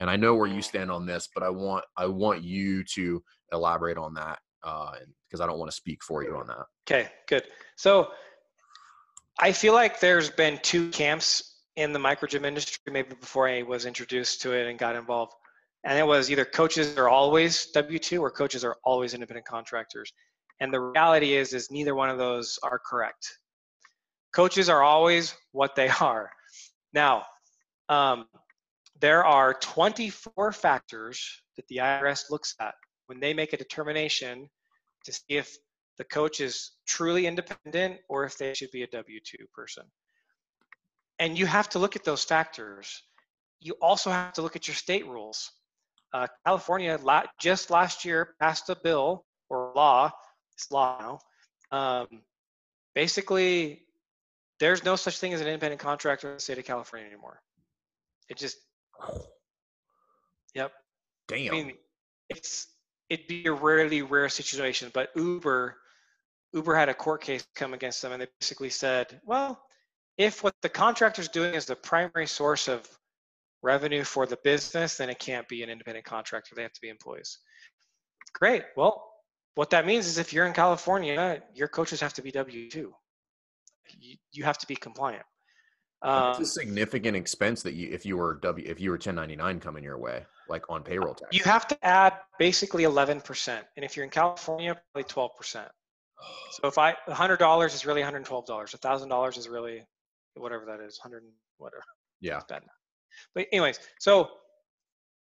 And I know where you stand on this, but I want I want you to elaborate on that uh because I don't want to speak for you on that. Okay, good. So I feel like there's been two camps in the micro gym industry maybe before I was introduced to it and got involved and it was either coaches are always w2 or coaches are always independent contractors and the reality is is neither one of those are correct coaches are always what they are now um, there are 24 factors that the irs looks at when they make a determination to see if the coach is truly independent or if they should be a w2 person and you have to look at those factors you also have to look at your state rules uh, California la- just last year passed a bill or law, it's law now. Um, basically, there's no such thing as an independent contractor in the state of California anymore. It just, yep. Damn. I mean, it's it'd be a rarely rare situation, but Uber, Uber had a court case come against them, and they basically said, well, if what the contractor's doing is the primary source of revenue for the business, then it can't be an independent contractor. They have to be employees. Great. Well, what that means is if you're in California, your coaches have to be W two. You, you have to be compliant. Um, it's a significant expense that you, if you were W, if you were 1099 coming your way, like on payroll tax. You have to add basically 11%, and if you're in California, probably 12%. So if I, $100 is really $112. $1,000 is really whatever that is, 100 whatever. Yeah. But anyways, so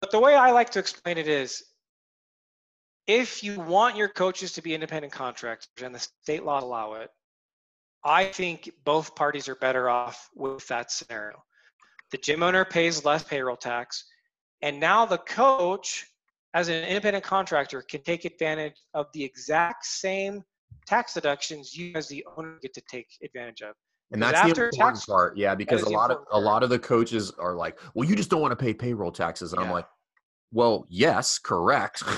but the way I like to explain it is if you want your coaches to be independent contractors and the state laws allow it, I think both parties are better off with that scenario. The gym owner pays less payroll tax, and now the coach, as an independent contractor, can take advantage of the exact same tax deductions you as the owner get to take advantage of. And that's the important tax, part, yeah, because a lot of part. a lot of the coaches are like, "Well, you just don't want to pay payroll taxes," and yeah. I'm like, "Well, yes, correct.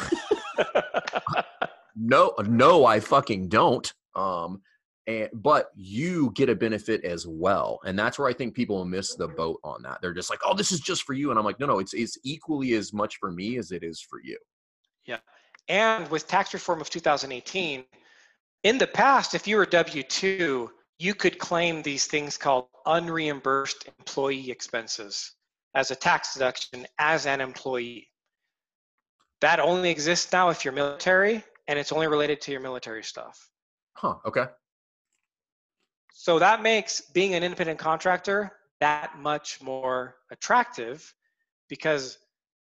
no, no, I fucking don't." Um, and but you get a benefit as well, and that's where I think people miss the boat on that. They're just like, "Oh, this is just for you," and I'm like, "No, no, it's it's equally as much for me as it is for you." Yeah, and with tax reform of 2018, in the past, if you were W two you could claim these things called unreimbursed employee expenses as a tax deduction as an employee. That only exists now if you're military and it's only related to your military stuff. Huh, okay. So that makes being an independent contractor that much more attractive because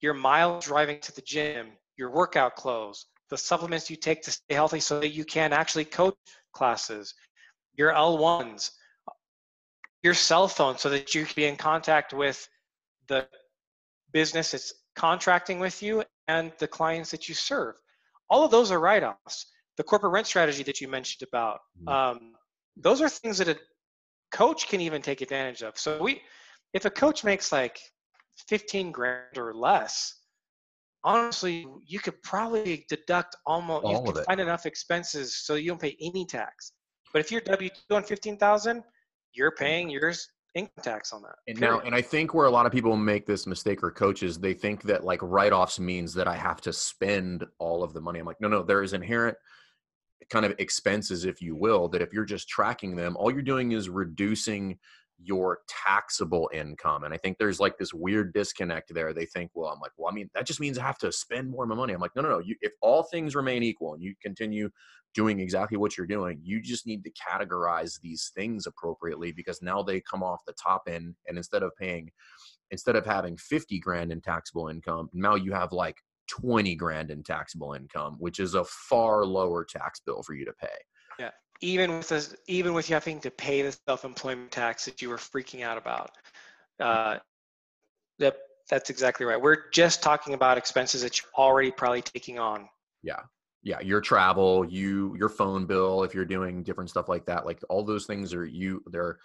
your miles driving to the gym, your workout clothes, the supplements you take to stay healthy so that you can actually coach classes, your L1s, your cell phone so that you can be in contact with the business that's contracting with you and the clients that you serve. All of those are write offs. The corporate rent strategy that you mentioned about, Mhm. um, those are things that a coach can even take advantage of. So we, if a coach makes like 15 grand or less, honestly, you could probably deduct almost, All you can find enough expenses so you don't pay any tax. But if you're W-2 on 15,000, you're mm-hmm. paying yours income tax on that. And now, and I think where a lot of people make this mistake, or coaches, they think that like write-offs means that I have to spend all of the money. I'm like, no, no, there is inherent kind of expenses, if you will, that if you're just tracking them, all you're doing is reducing your taxable income. And I think there's like this weird disconnect there. They think, well, I'm like, well, I mean, that just means I have to spend more of my money. I'm like, no, no, no. You, if all things remain equal and you continue doing exactly what you're doing, you just need to categorize these things appropriately because now they come off the top end. And instead of paying, instead of having 50 grand in taxable income, now you have like 20 grand in taxable income, which is a far lower tax bill for you to pay. Yeah. Even with this, even with you having to pay the self-employment tax that you were freaking out about. Uh, that that's exactly right. We're just talking about expenses that you're already probably taking on. Yeah. Yeah your travel you your phone bill if you're doing different stuff like that like all those things are you they're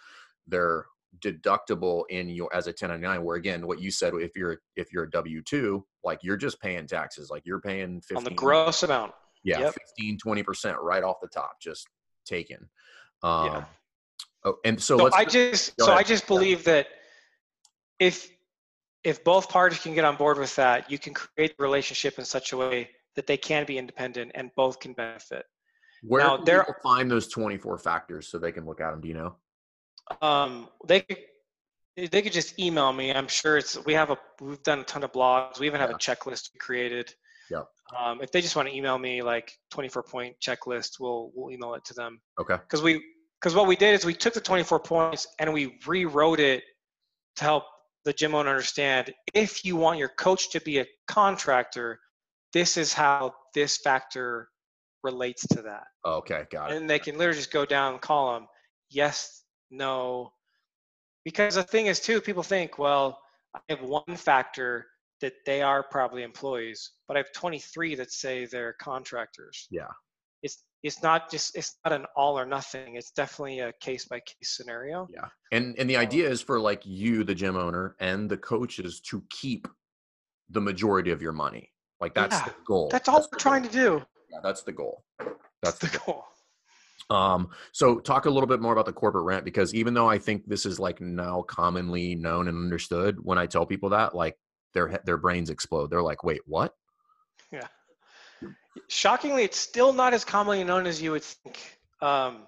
they're deductible in your as a 1099 where again what you said if you're if you're a w2 like you're just paying taxes like you're paying 15 on the gross amount. yeah Yep. 15 20% right off the top just taken um Yeah. oh, and so, So let's I just so I just believe that if if both parties can get on board with that, you can create the relationship in such a way that they can be independent and both can benefit. where now, can there- find those 24 factors so they can look at them do you know um, they could they could just email me. I'm sure it's we have a we've done a ton of blogs. We even have Yeah. a checklist we created. Yeah. Um, if they just want to email me like 24 point checklist, we'll we'll email it to them okay because we because what we did is we took the 24 points and we rewrote it to help the gym owner understand if you want your coach to be a contractor, this is how this factor relates to that okay got it and they can literally just go down call them yes no because the thing is too people think well i have one factor that they are probably employees but i have 23 that say they're contractors Yeah. it's it's not just it's not an all or nothing it's definitely a case by case scenario Yeah. And and the idea is for like you, the gym owner, and the coaches to keep the majority of your money. Like that's Yeah, the goal. that's all the we're trying goal. to do Yeah, that's the goal. That's the the goal. goal Um, so talk a little bit more about the corporate rent because even though I think this is like now commonly known and understood, when I tell people that, like their their brains explode. They're like, "Wait, what?" Yeah. Shockingly, it's still not as commonly known as you would think. Um,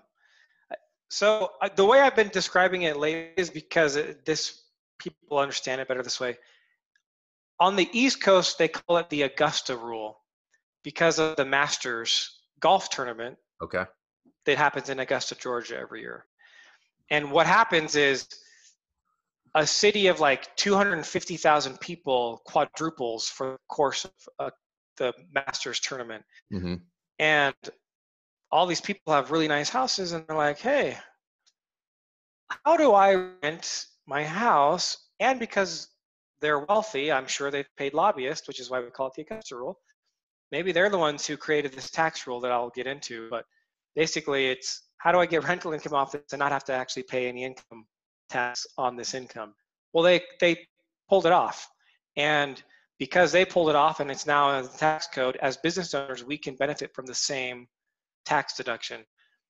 so uh, the way I've been describing it lately is because it, this people understand it better this way. On the East Coast, they call it the Augusta Rule because of the Masters golf tournament Okay. That happens in Augusta, Georgia every year. And what happens is a city of like 250,000 people quadruples for the course of uh, the Masters tournament. hmm And all these people have really nice houses and they're like, hey, how do I rent my house? And because they're wealthy, I'm sure they've paid lobbyists, which is why we call it the Augusta rule. Maybe they're the ones who created this tax rule that I'll get into. But basically, it's how do I get rental income off this and not have to actually pay any income tax on this income? Well, they, they pulled it off. And because they pulled it off and it's now in the tax code, as business owners, we can benefit from the same tax deduction.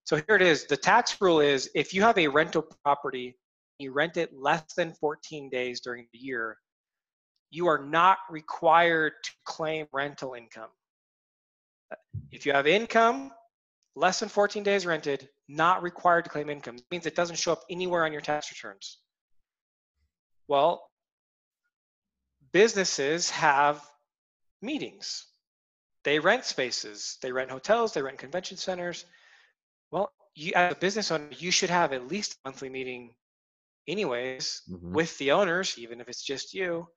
So here it is. The tax rule is if you have a rental property, you rent it less than 14 days during the year, you are not required to claim rental income. If you have income less than 14 days rented, not required to claim income. It means it doesn't show up anywhere on your tax returns. Well, businesses have meetings. They rent spaces, they rent hotels, they rent convention centers. Well, you as a business owner, you should have at least a monthly meeting anyways Mhm. with the owners, even if it's just you,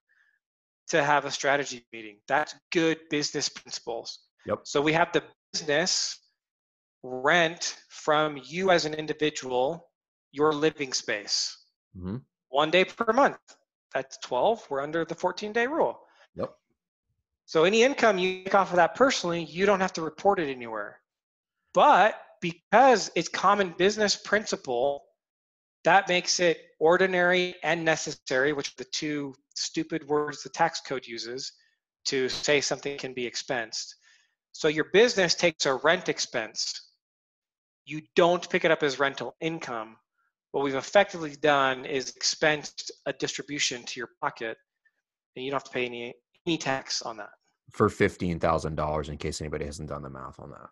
to have a strategy meeting. That's good business principles. Yep. So we have the business rent from you as an individual your living space. Mm-hmm. One day per month. That's 12. We're under the 14 day rule. Yep. So any income you make off of that personally, you don't have to report it anywhere. But because it's common business principle, that makes it ordinary and necessary, which are the two stupid words the tax code uses to say something can be expensed. So your business takes a rent expense. You don't pick it up as rental income. What we've effectively done is expensed a distribution to your pocket, and you don't have to pay any any tax on that. For fifteen thousand dollars, in case anybody hasn't done the math on that.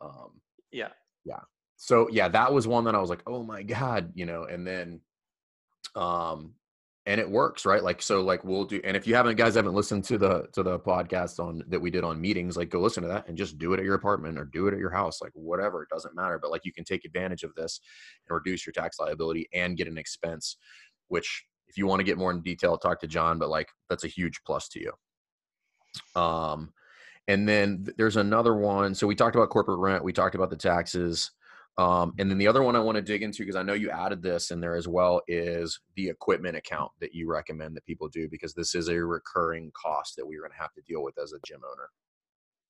Um, yeah. Yeah. So yeah, that was one that I was like, oh my god, you know, and then, um, and it works right? Like so like we'll do and if you haven't guys haven't listened to the to the podcast on that we did on meetings like go listen to that and just do it at your apartment or do it at your house like whatever it doesn't matter but like you can take advantage of this and reduce your tax liability and get an expense which if you want to get more in detail talk to john but like that's a huge plus to you. Um and then there's another one so we talked about corporate rent we talked about the taxes um, and then the other one I want to dig into because I know you added this in there as well is the equipment account that you recommend that people do because this is a recurring cost that we're going to have to deal with as a gym owner.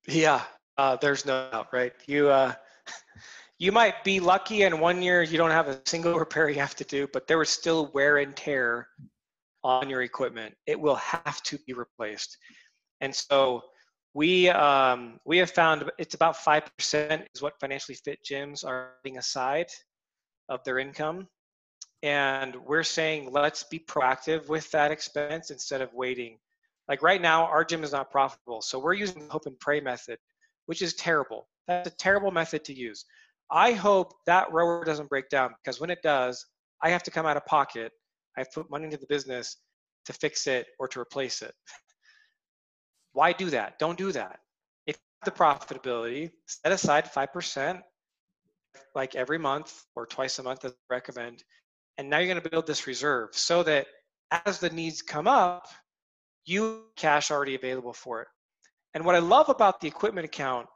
Yeah, uh, there's no doubt, right? You uh, you might be lucky and one year you don't have a single repair you have to do, but there is still wear and tear on your equipment. It will have to be replaced, and so we um, we have found it's about five percent is what financially fit gyms are putting aside of their income, and we're saying let's be proactive with that expense instead of waiting. Like right now, our gym is not profitable, so we're using the hope and pray method, which is terrible. That's a terrible method to use. I hope that rower doesn't break down because when it does, I have to come out of pocket. I have put money into the business to fix it or to replace it. Why do that? Don't do that. If the profitability, set aside 5% like every month or twice a month as I recommend. And now you're going to build this reserve so that as the needs come up, you cash already available for it. And what I love about the equipment account,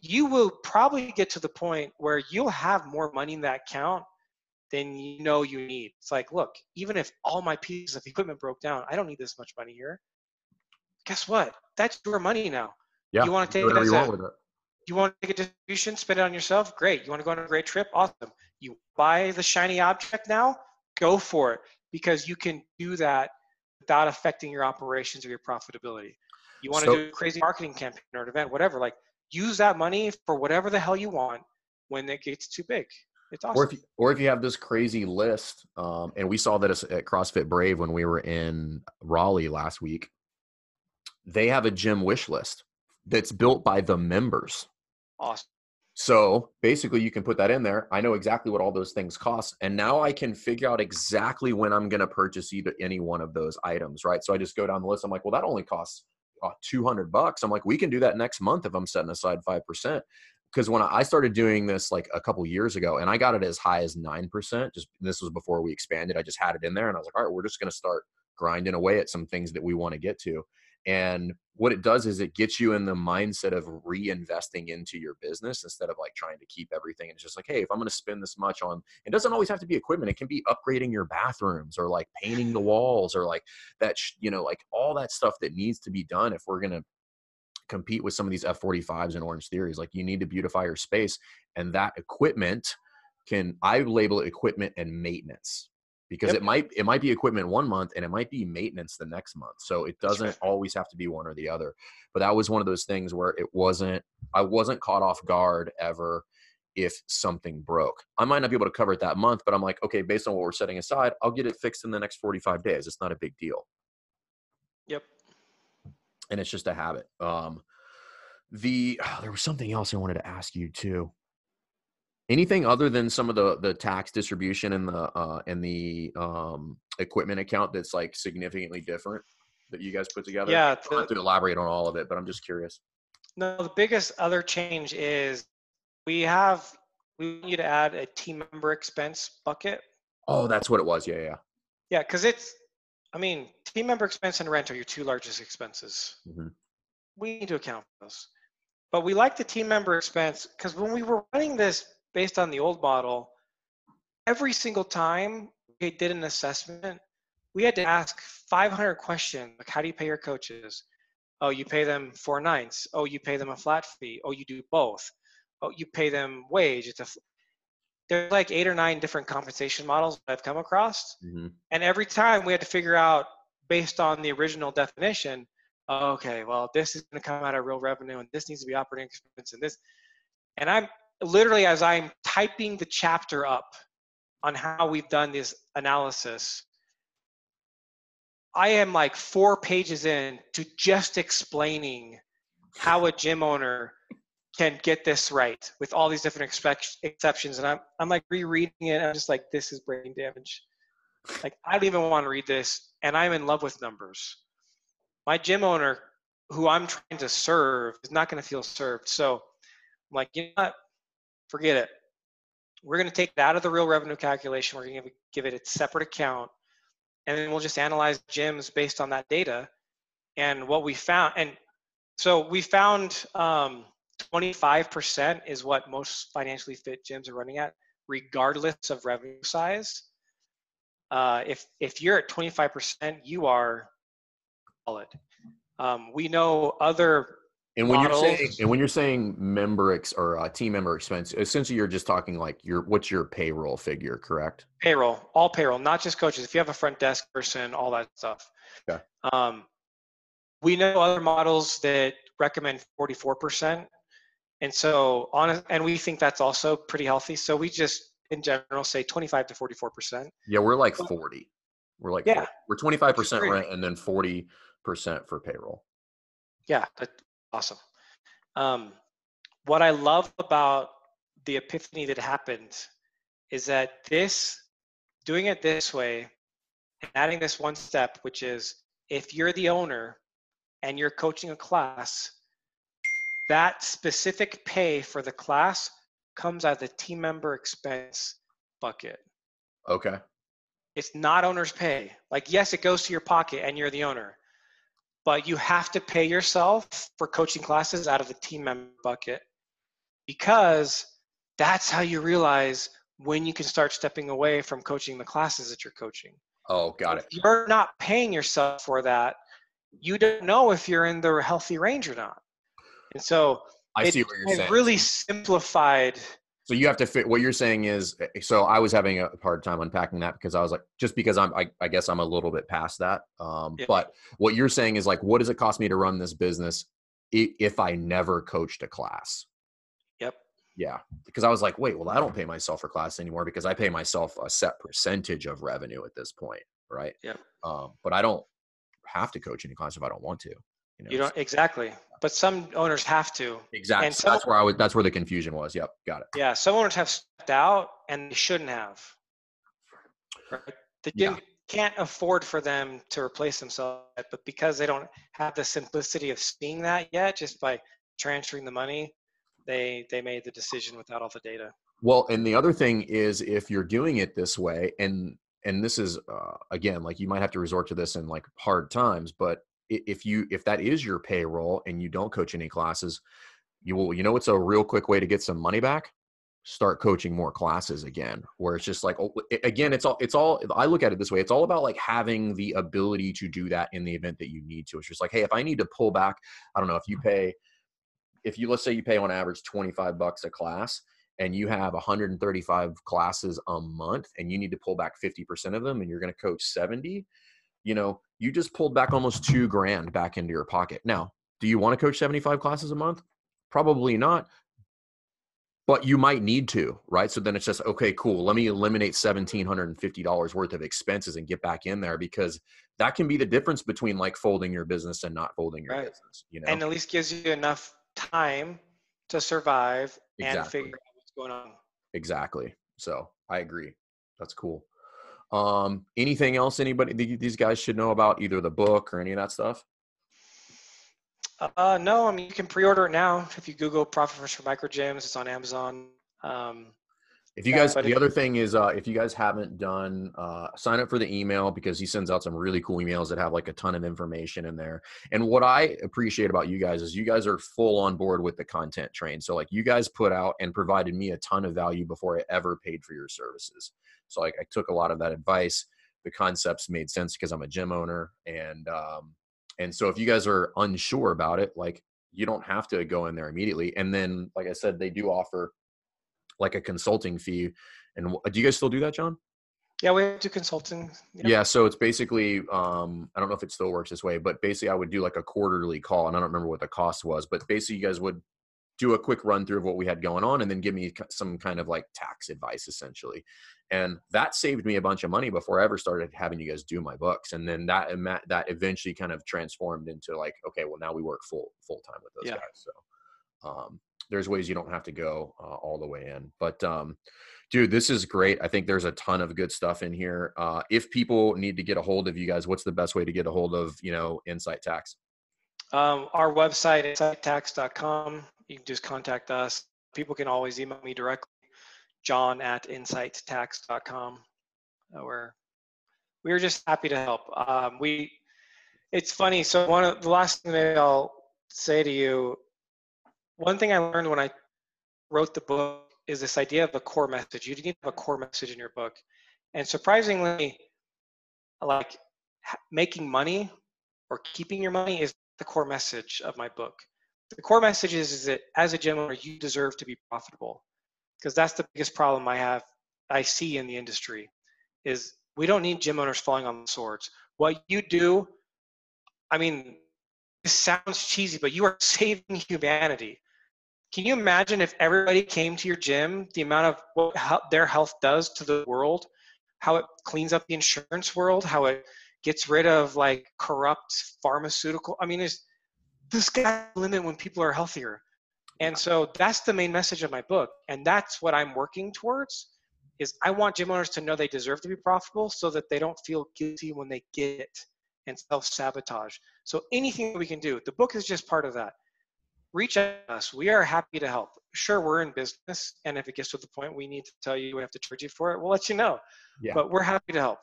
you will probably get to the point where you'll have more money in that account than you know you need. It's like, look, even if all my pieces of equipment broke down, I don't need this much money here guess what? That's your money now. Yeah. You want to take it as you a, it. You want to take a distribution, spend it on yourself? Great. You want to go on a great trip? Awesome. You buy the shiny object now? Go for it because you can do that without affecting your operations or your profitability. You want so, to do a crazy marketing campaign or an event, whatever. Like use that money for whatever the hell you want when it gets too big. It's awesome. Or if you, or if you have this crazy list, um, and we saw that at CrossFit Brave when we were in Raleigh last week they have a gym wish list that's built by the members. Awesome. So basically, you can put that in there. I know exactly what all those things cost. And now I can figure out exactly when I'm going to purchase either any one of those items, right? So I just go down the list. I'm like, well, that only costs uh, 200 bucks. I'm like, we can do that next month if I'm setting aside 5%. Because when I started doing this like a couple years ago, and I got it as high as 9%, just this was before we expanded, I just had it in there and I was like, all right, we're just going to start grinding away at some things that we want to get to. And what it does is it gets you in the mindset of reinvesting into your business instead of like trying to keep everything. It's just like, hey, if I'm going to spend this much on, it doesn't always have to be equipment. It can be upgrading your bathrooms or like painting the walls or like that, you know, like all that stuff that needs to be done if we're going to compete with some of these F45s and Orange Theories. Like you need to beautify your space, and that equipment can I label it equipment and maintenance because yep. it might it might be equipment one month and it might be maintenance the next month so it doesn't always have to be one or the other but that was one of those things where it wasn't i wasn't caught off guard ever if something broke. I might not be able to cover it that month but i'm like okay based on what we're setting aside i'll get it fixed in the next 45 days it's not a big deal. Yep. And it's just a habit um the oh, there was something else i wanted to ask you too anything other than some of the the tax distribution and the uh and the um equipment account that's like significantly different that you guys put together? Yeah the, have to elaborate on all of it but i'm just curious. No the biggest other change is we have we want you to add a team member expense bucket. Oh that's what it was. Yeah yeah yeah. Because it's i mean team member expense and rent are your two largest expenses. Mm-hmm. we need to account for those. But we like the team member expense because when we were running this based on the old model, every single time we did an assessment, we had to ask 500 questions like, how do you pay your coaches? Oh, you pay them four ninths. Oh, you pay them a flat fee. Oh, you do both. Oh, you pay them wage. It's a there's like eight or nine different compensation models I've come across, mm-hmm. and every time we had to figure out based on the original definition. Okay, well, this is going to come out of real revenue, and this needs to be operating expense, and this. And I'm literally as I'm typing the chapter up on how we've done this analysis, I am like four pages in to just explaining how a gym owner can get this right with all these different expect- exceptions. And I'm, I'm like rereading it. I'm just like, this is brain damage. Like, I don't even want to read this. And I'm in love with numbers. My gym owner, who I'm trying to serve, is not going to feel served. So I'm like, you know what? Forget it. We're going to take it out of the real revenue calculation. We're going to give it its separate account and then we'll just analyze gyms based on that data. And what we found, and so we found um, 25% is what most financially fit gyms are running at, regardless of revenue size. Uh, if if you're at 25%, you are solid. Um, we know other and when models, you're saying and when you're saying member ex, or uh, team member expense, essentially you're just talking like your what's your payroll figure, correct? Payroll, all payroll, not just coaches. If you have a front desk person, all that stuff. Okay. Um, we know other models that recommend 44%, and so on, and we think that's also pretty healthy. So we just in general say 25 to 44%. Yeah, we're like 40. We're like yeah, we're 25% rent and then 40% for payroll. Yeah, Awesome. Um, what I love about the epiphany that happened is that this, doing it this way, and adding this one step, which is if you're the owner and you're coaching a class, that specific pay for the class comes out of the team member expense bucket. Okay. It's not owner's pay. Like, yes, it goes to your pocket and you're the owner, but you have to pay yourself for coaching classes out of the team member bucket because that's how you realize when you can start stepping away from coaching the classes that you're coaching. Oh, got it. If you're not paying yourself for that, you don't know if you're in the healthy range or not. And so I it, see what you're saying. really simplified so you have to fit. What you're saying is, eh, so I was having a hard time unpacking that because I was like, just because I'm, I, I guess I'm a little bit past that. Um, yeah. But what you're saying is like, what does it cost me to run this business if I never coached a class? Yep. Yeah, because I was like, wait, well, I don't pay myself for class anymore because I pay myself a set percentage of revenue at this point, right? Yeah. Um, but I don't have to coach any class if I don't want to. You, know? you don't exactly but some owners have to. Exactly. So that's where I was. That's where the confusion was. Yep. Got it. Yeah. Some owners have stepped out and they shouldn't have. Right? They yeah. can't afford for them to replace themselves, but because they don't have the simplicity of seeing that yet, just by transferring the money, they they made the decision without all the data. Well, and the other thing is, if you're doing it this way, and and this is uh, again like you might have to resort to this in like hard times, but if you if that is your payroll and you don't coach any classes you will you know it's a real quick way to get some money back? Start coaching more classes again where it's just like oh, again it's all it's all i look at it this way it's all about like having the ability to do that in the event that you need to. It's just like hey if i need to pull back i don't know if you mm-hmm. pay if you let's say you pay on average 25 bucks a class and you have 135 classes a month and you need to pull back 50% of them and you're going to coach 70 you know, you just pulled back almost two grand back into your pocket. Now, do you want to coach 75 classes a month? Probably not. But you might need to, right? So then it's just, okay, cool. Let me eliminate $1,750 worth of expenses and get back in there because that can be the difference between like folding your business and not folding your right. business, you know? And at least gives you enough time to survive exactly. and figure out what's going on. Exactly. So I agree. That's cool. Um, anything else anybody these guys should know about either the book or any of that stuff? Uh, no, I mean you can pre-order it now if you Google "Profit First for Micro Gyms." It's on Amazon. Um, If you guys, but the other thing is, uh, if you guys haven't done, uh, sign up for the email because he sends out some really cool emails that have like a ton of information in there. And what I appreciate about you guys is you guys are full on board with the content train. So like you guys put out and provided me a ton of value before I ever paid for your services. So like I took a lot of that advice. The concepts made sense because I'm a gym owner, and um, and so if you guys are unsure about it, like you don't have to go in there immediately. And then, like I said, they do offer like a consulting fee. And do you guys still do that, John? Yeah, we do consulting. Yep. Yeah. So it's basically, um, I don't know if it still works this way, but basically I would do like a quarterly call, and I don't remember what the cost was, but basically you guys would do a quick run through of what we had going on, and then give me some kind of like tax advice, essentially. And that saved me a bunch of money before I ever started having you guys do my books. And then that that eventually kind of transformed into like, okay, well now we work full full time with those Yeah. guys. So um, there's ways you don't have to go uh, all the way in, but um, dude this is great i think there's a ton of good stuff in here uh, if people need to get a hold of you guys what's the best way to get a hold of you know insight tax Um, our website, insighttax.com. You can just contact us. People can always email me directly, john at insighttax.com. We're, we're just happy to help. Um, we, it's funny. So one of the last thing that I'll say to you, one thing I learned when I wrote the book is this idea of a core message. You need to have a core message in your book. And surprisingly, like making money or keeping your money is the core message of my book. The core message is, is that as a gym owner, you deserve to be profitable because that's the biggest problem I have, I see in the industry is we don't need gym owners falling on swords. What you do, I mean, this sounds cheesy, but you are saving humanity. Can you imagine if everybody came to your gym, the amount of what their health does to the world, how it cleans up the insurance world, how it gets rid of like corrupt pharmaceutical. I mean, there's the sky's the limit when people are healthier. And so that's the main message of my book. And that's what I'm working towards is I want gym owners to know they deserve to be profitable so that they don't feel guilty when they get it and self-sabotage. So anything that we can do, the book is just part of that. Reach out to us. We are happy to help. Sure, we're in business. And if it gets to the point we need to tell you we have to charge you for it, we'll let you know. Yeah. But we're happy to help.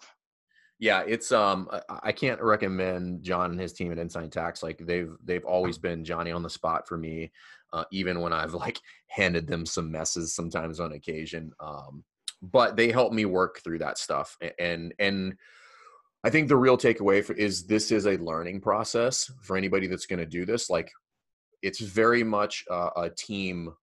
Yeah it's um I- can't recommend john and his team at insight tax like they've they've always been johnny on the spot for me uh, even when i've like handed them some messes sometimes on occasion um but they help me work through that stuff and and i think the real takeaway for, is this is a learning process for anybody that's going to do this like it's very much uh, a team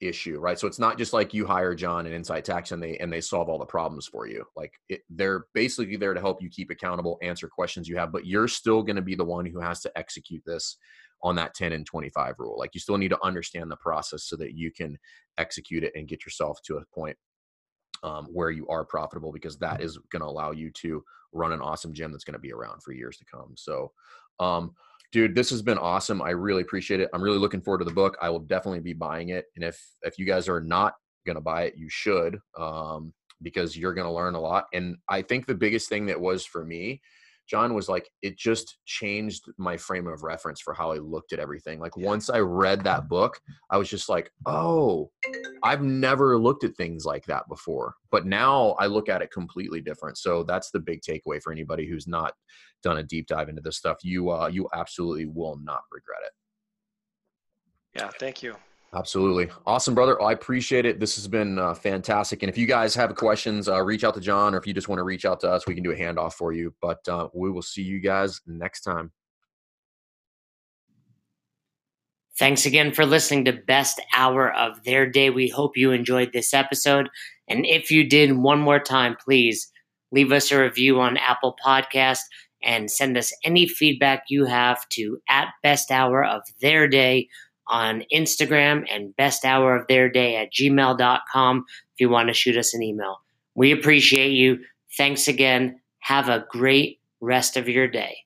issue right? So it's not just like you hire john and insight tax and they and they solve all the problems for you. Like it, they're basically there to help you keep accountable answer questions you have but you're still going to be the one who has to execute this on that 10 and 25 rule. Like you still need to understand the process so that you can execute it and get yourself to a point um, where you are profitable because that is going to allow you to run an awesome gym that's going to be around for years to come. So um, dude this has been awesome. I really appreciate it. I'm really looking forward to the book. I will definitely be buying it. And if if you guys are not going to buy it you should um, because you're going to learn a lot. And i think the biggest thing that was for me john was like it just changed my frame of reference for how i looked at everything. Like once i read that book i was just like oh i've never looked at things like that before. But now i look at it completely different. So that's the big takeaway for anybody who's not done a deep dive into this stuff. You uh you absolutely will not regret it. Yeah, thank you. Absolutely. Awesome, brother. I appreciate it. This has been uh, fantastic. And if you guys have questions, uh, reach out to John, or if you just want to reach out to us, we can do a handoff for you. But uh, we will see you guys next time. Thanks again for listening to Best Hour of Their Day. We hope you enjoyed this episode. And if you did, one more time, please leave us a review on Apple Podcast and send us any feedback you have to at Best Hour of Their Day on Instagram and Best Hour of Their Day at gmail.com if you want to shoot us an email. We appreciate you. Thanks again. Have a great rest of your day.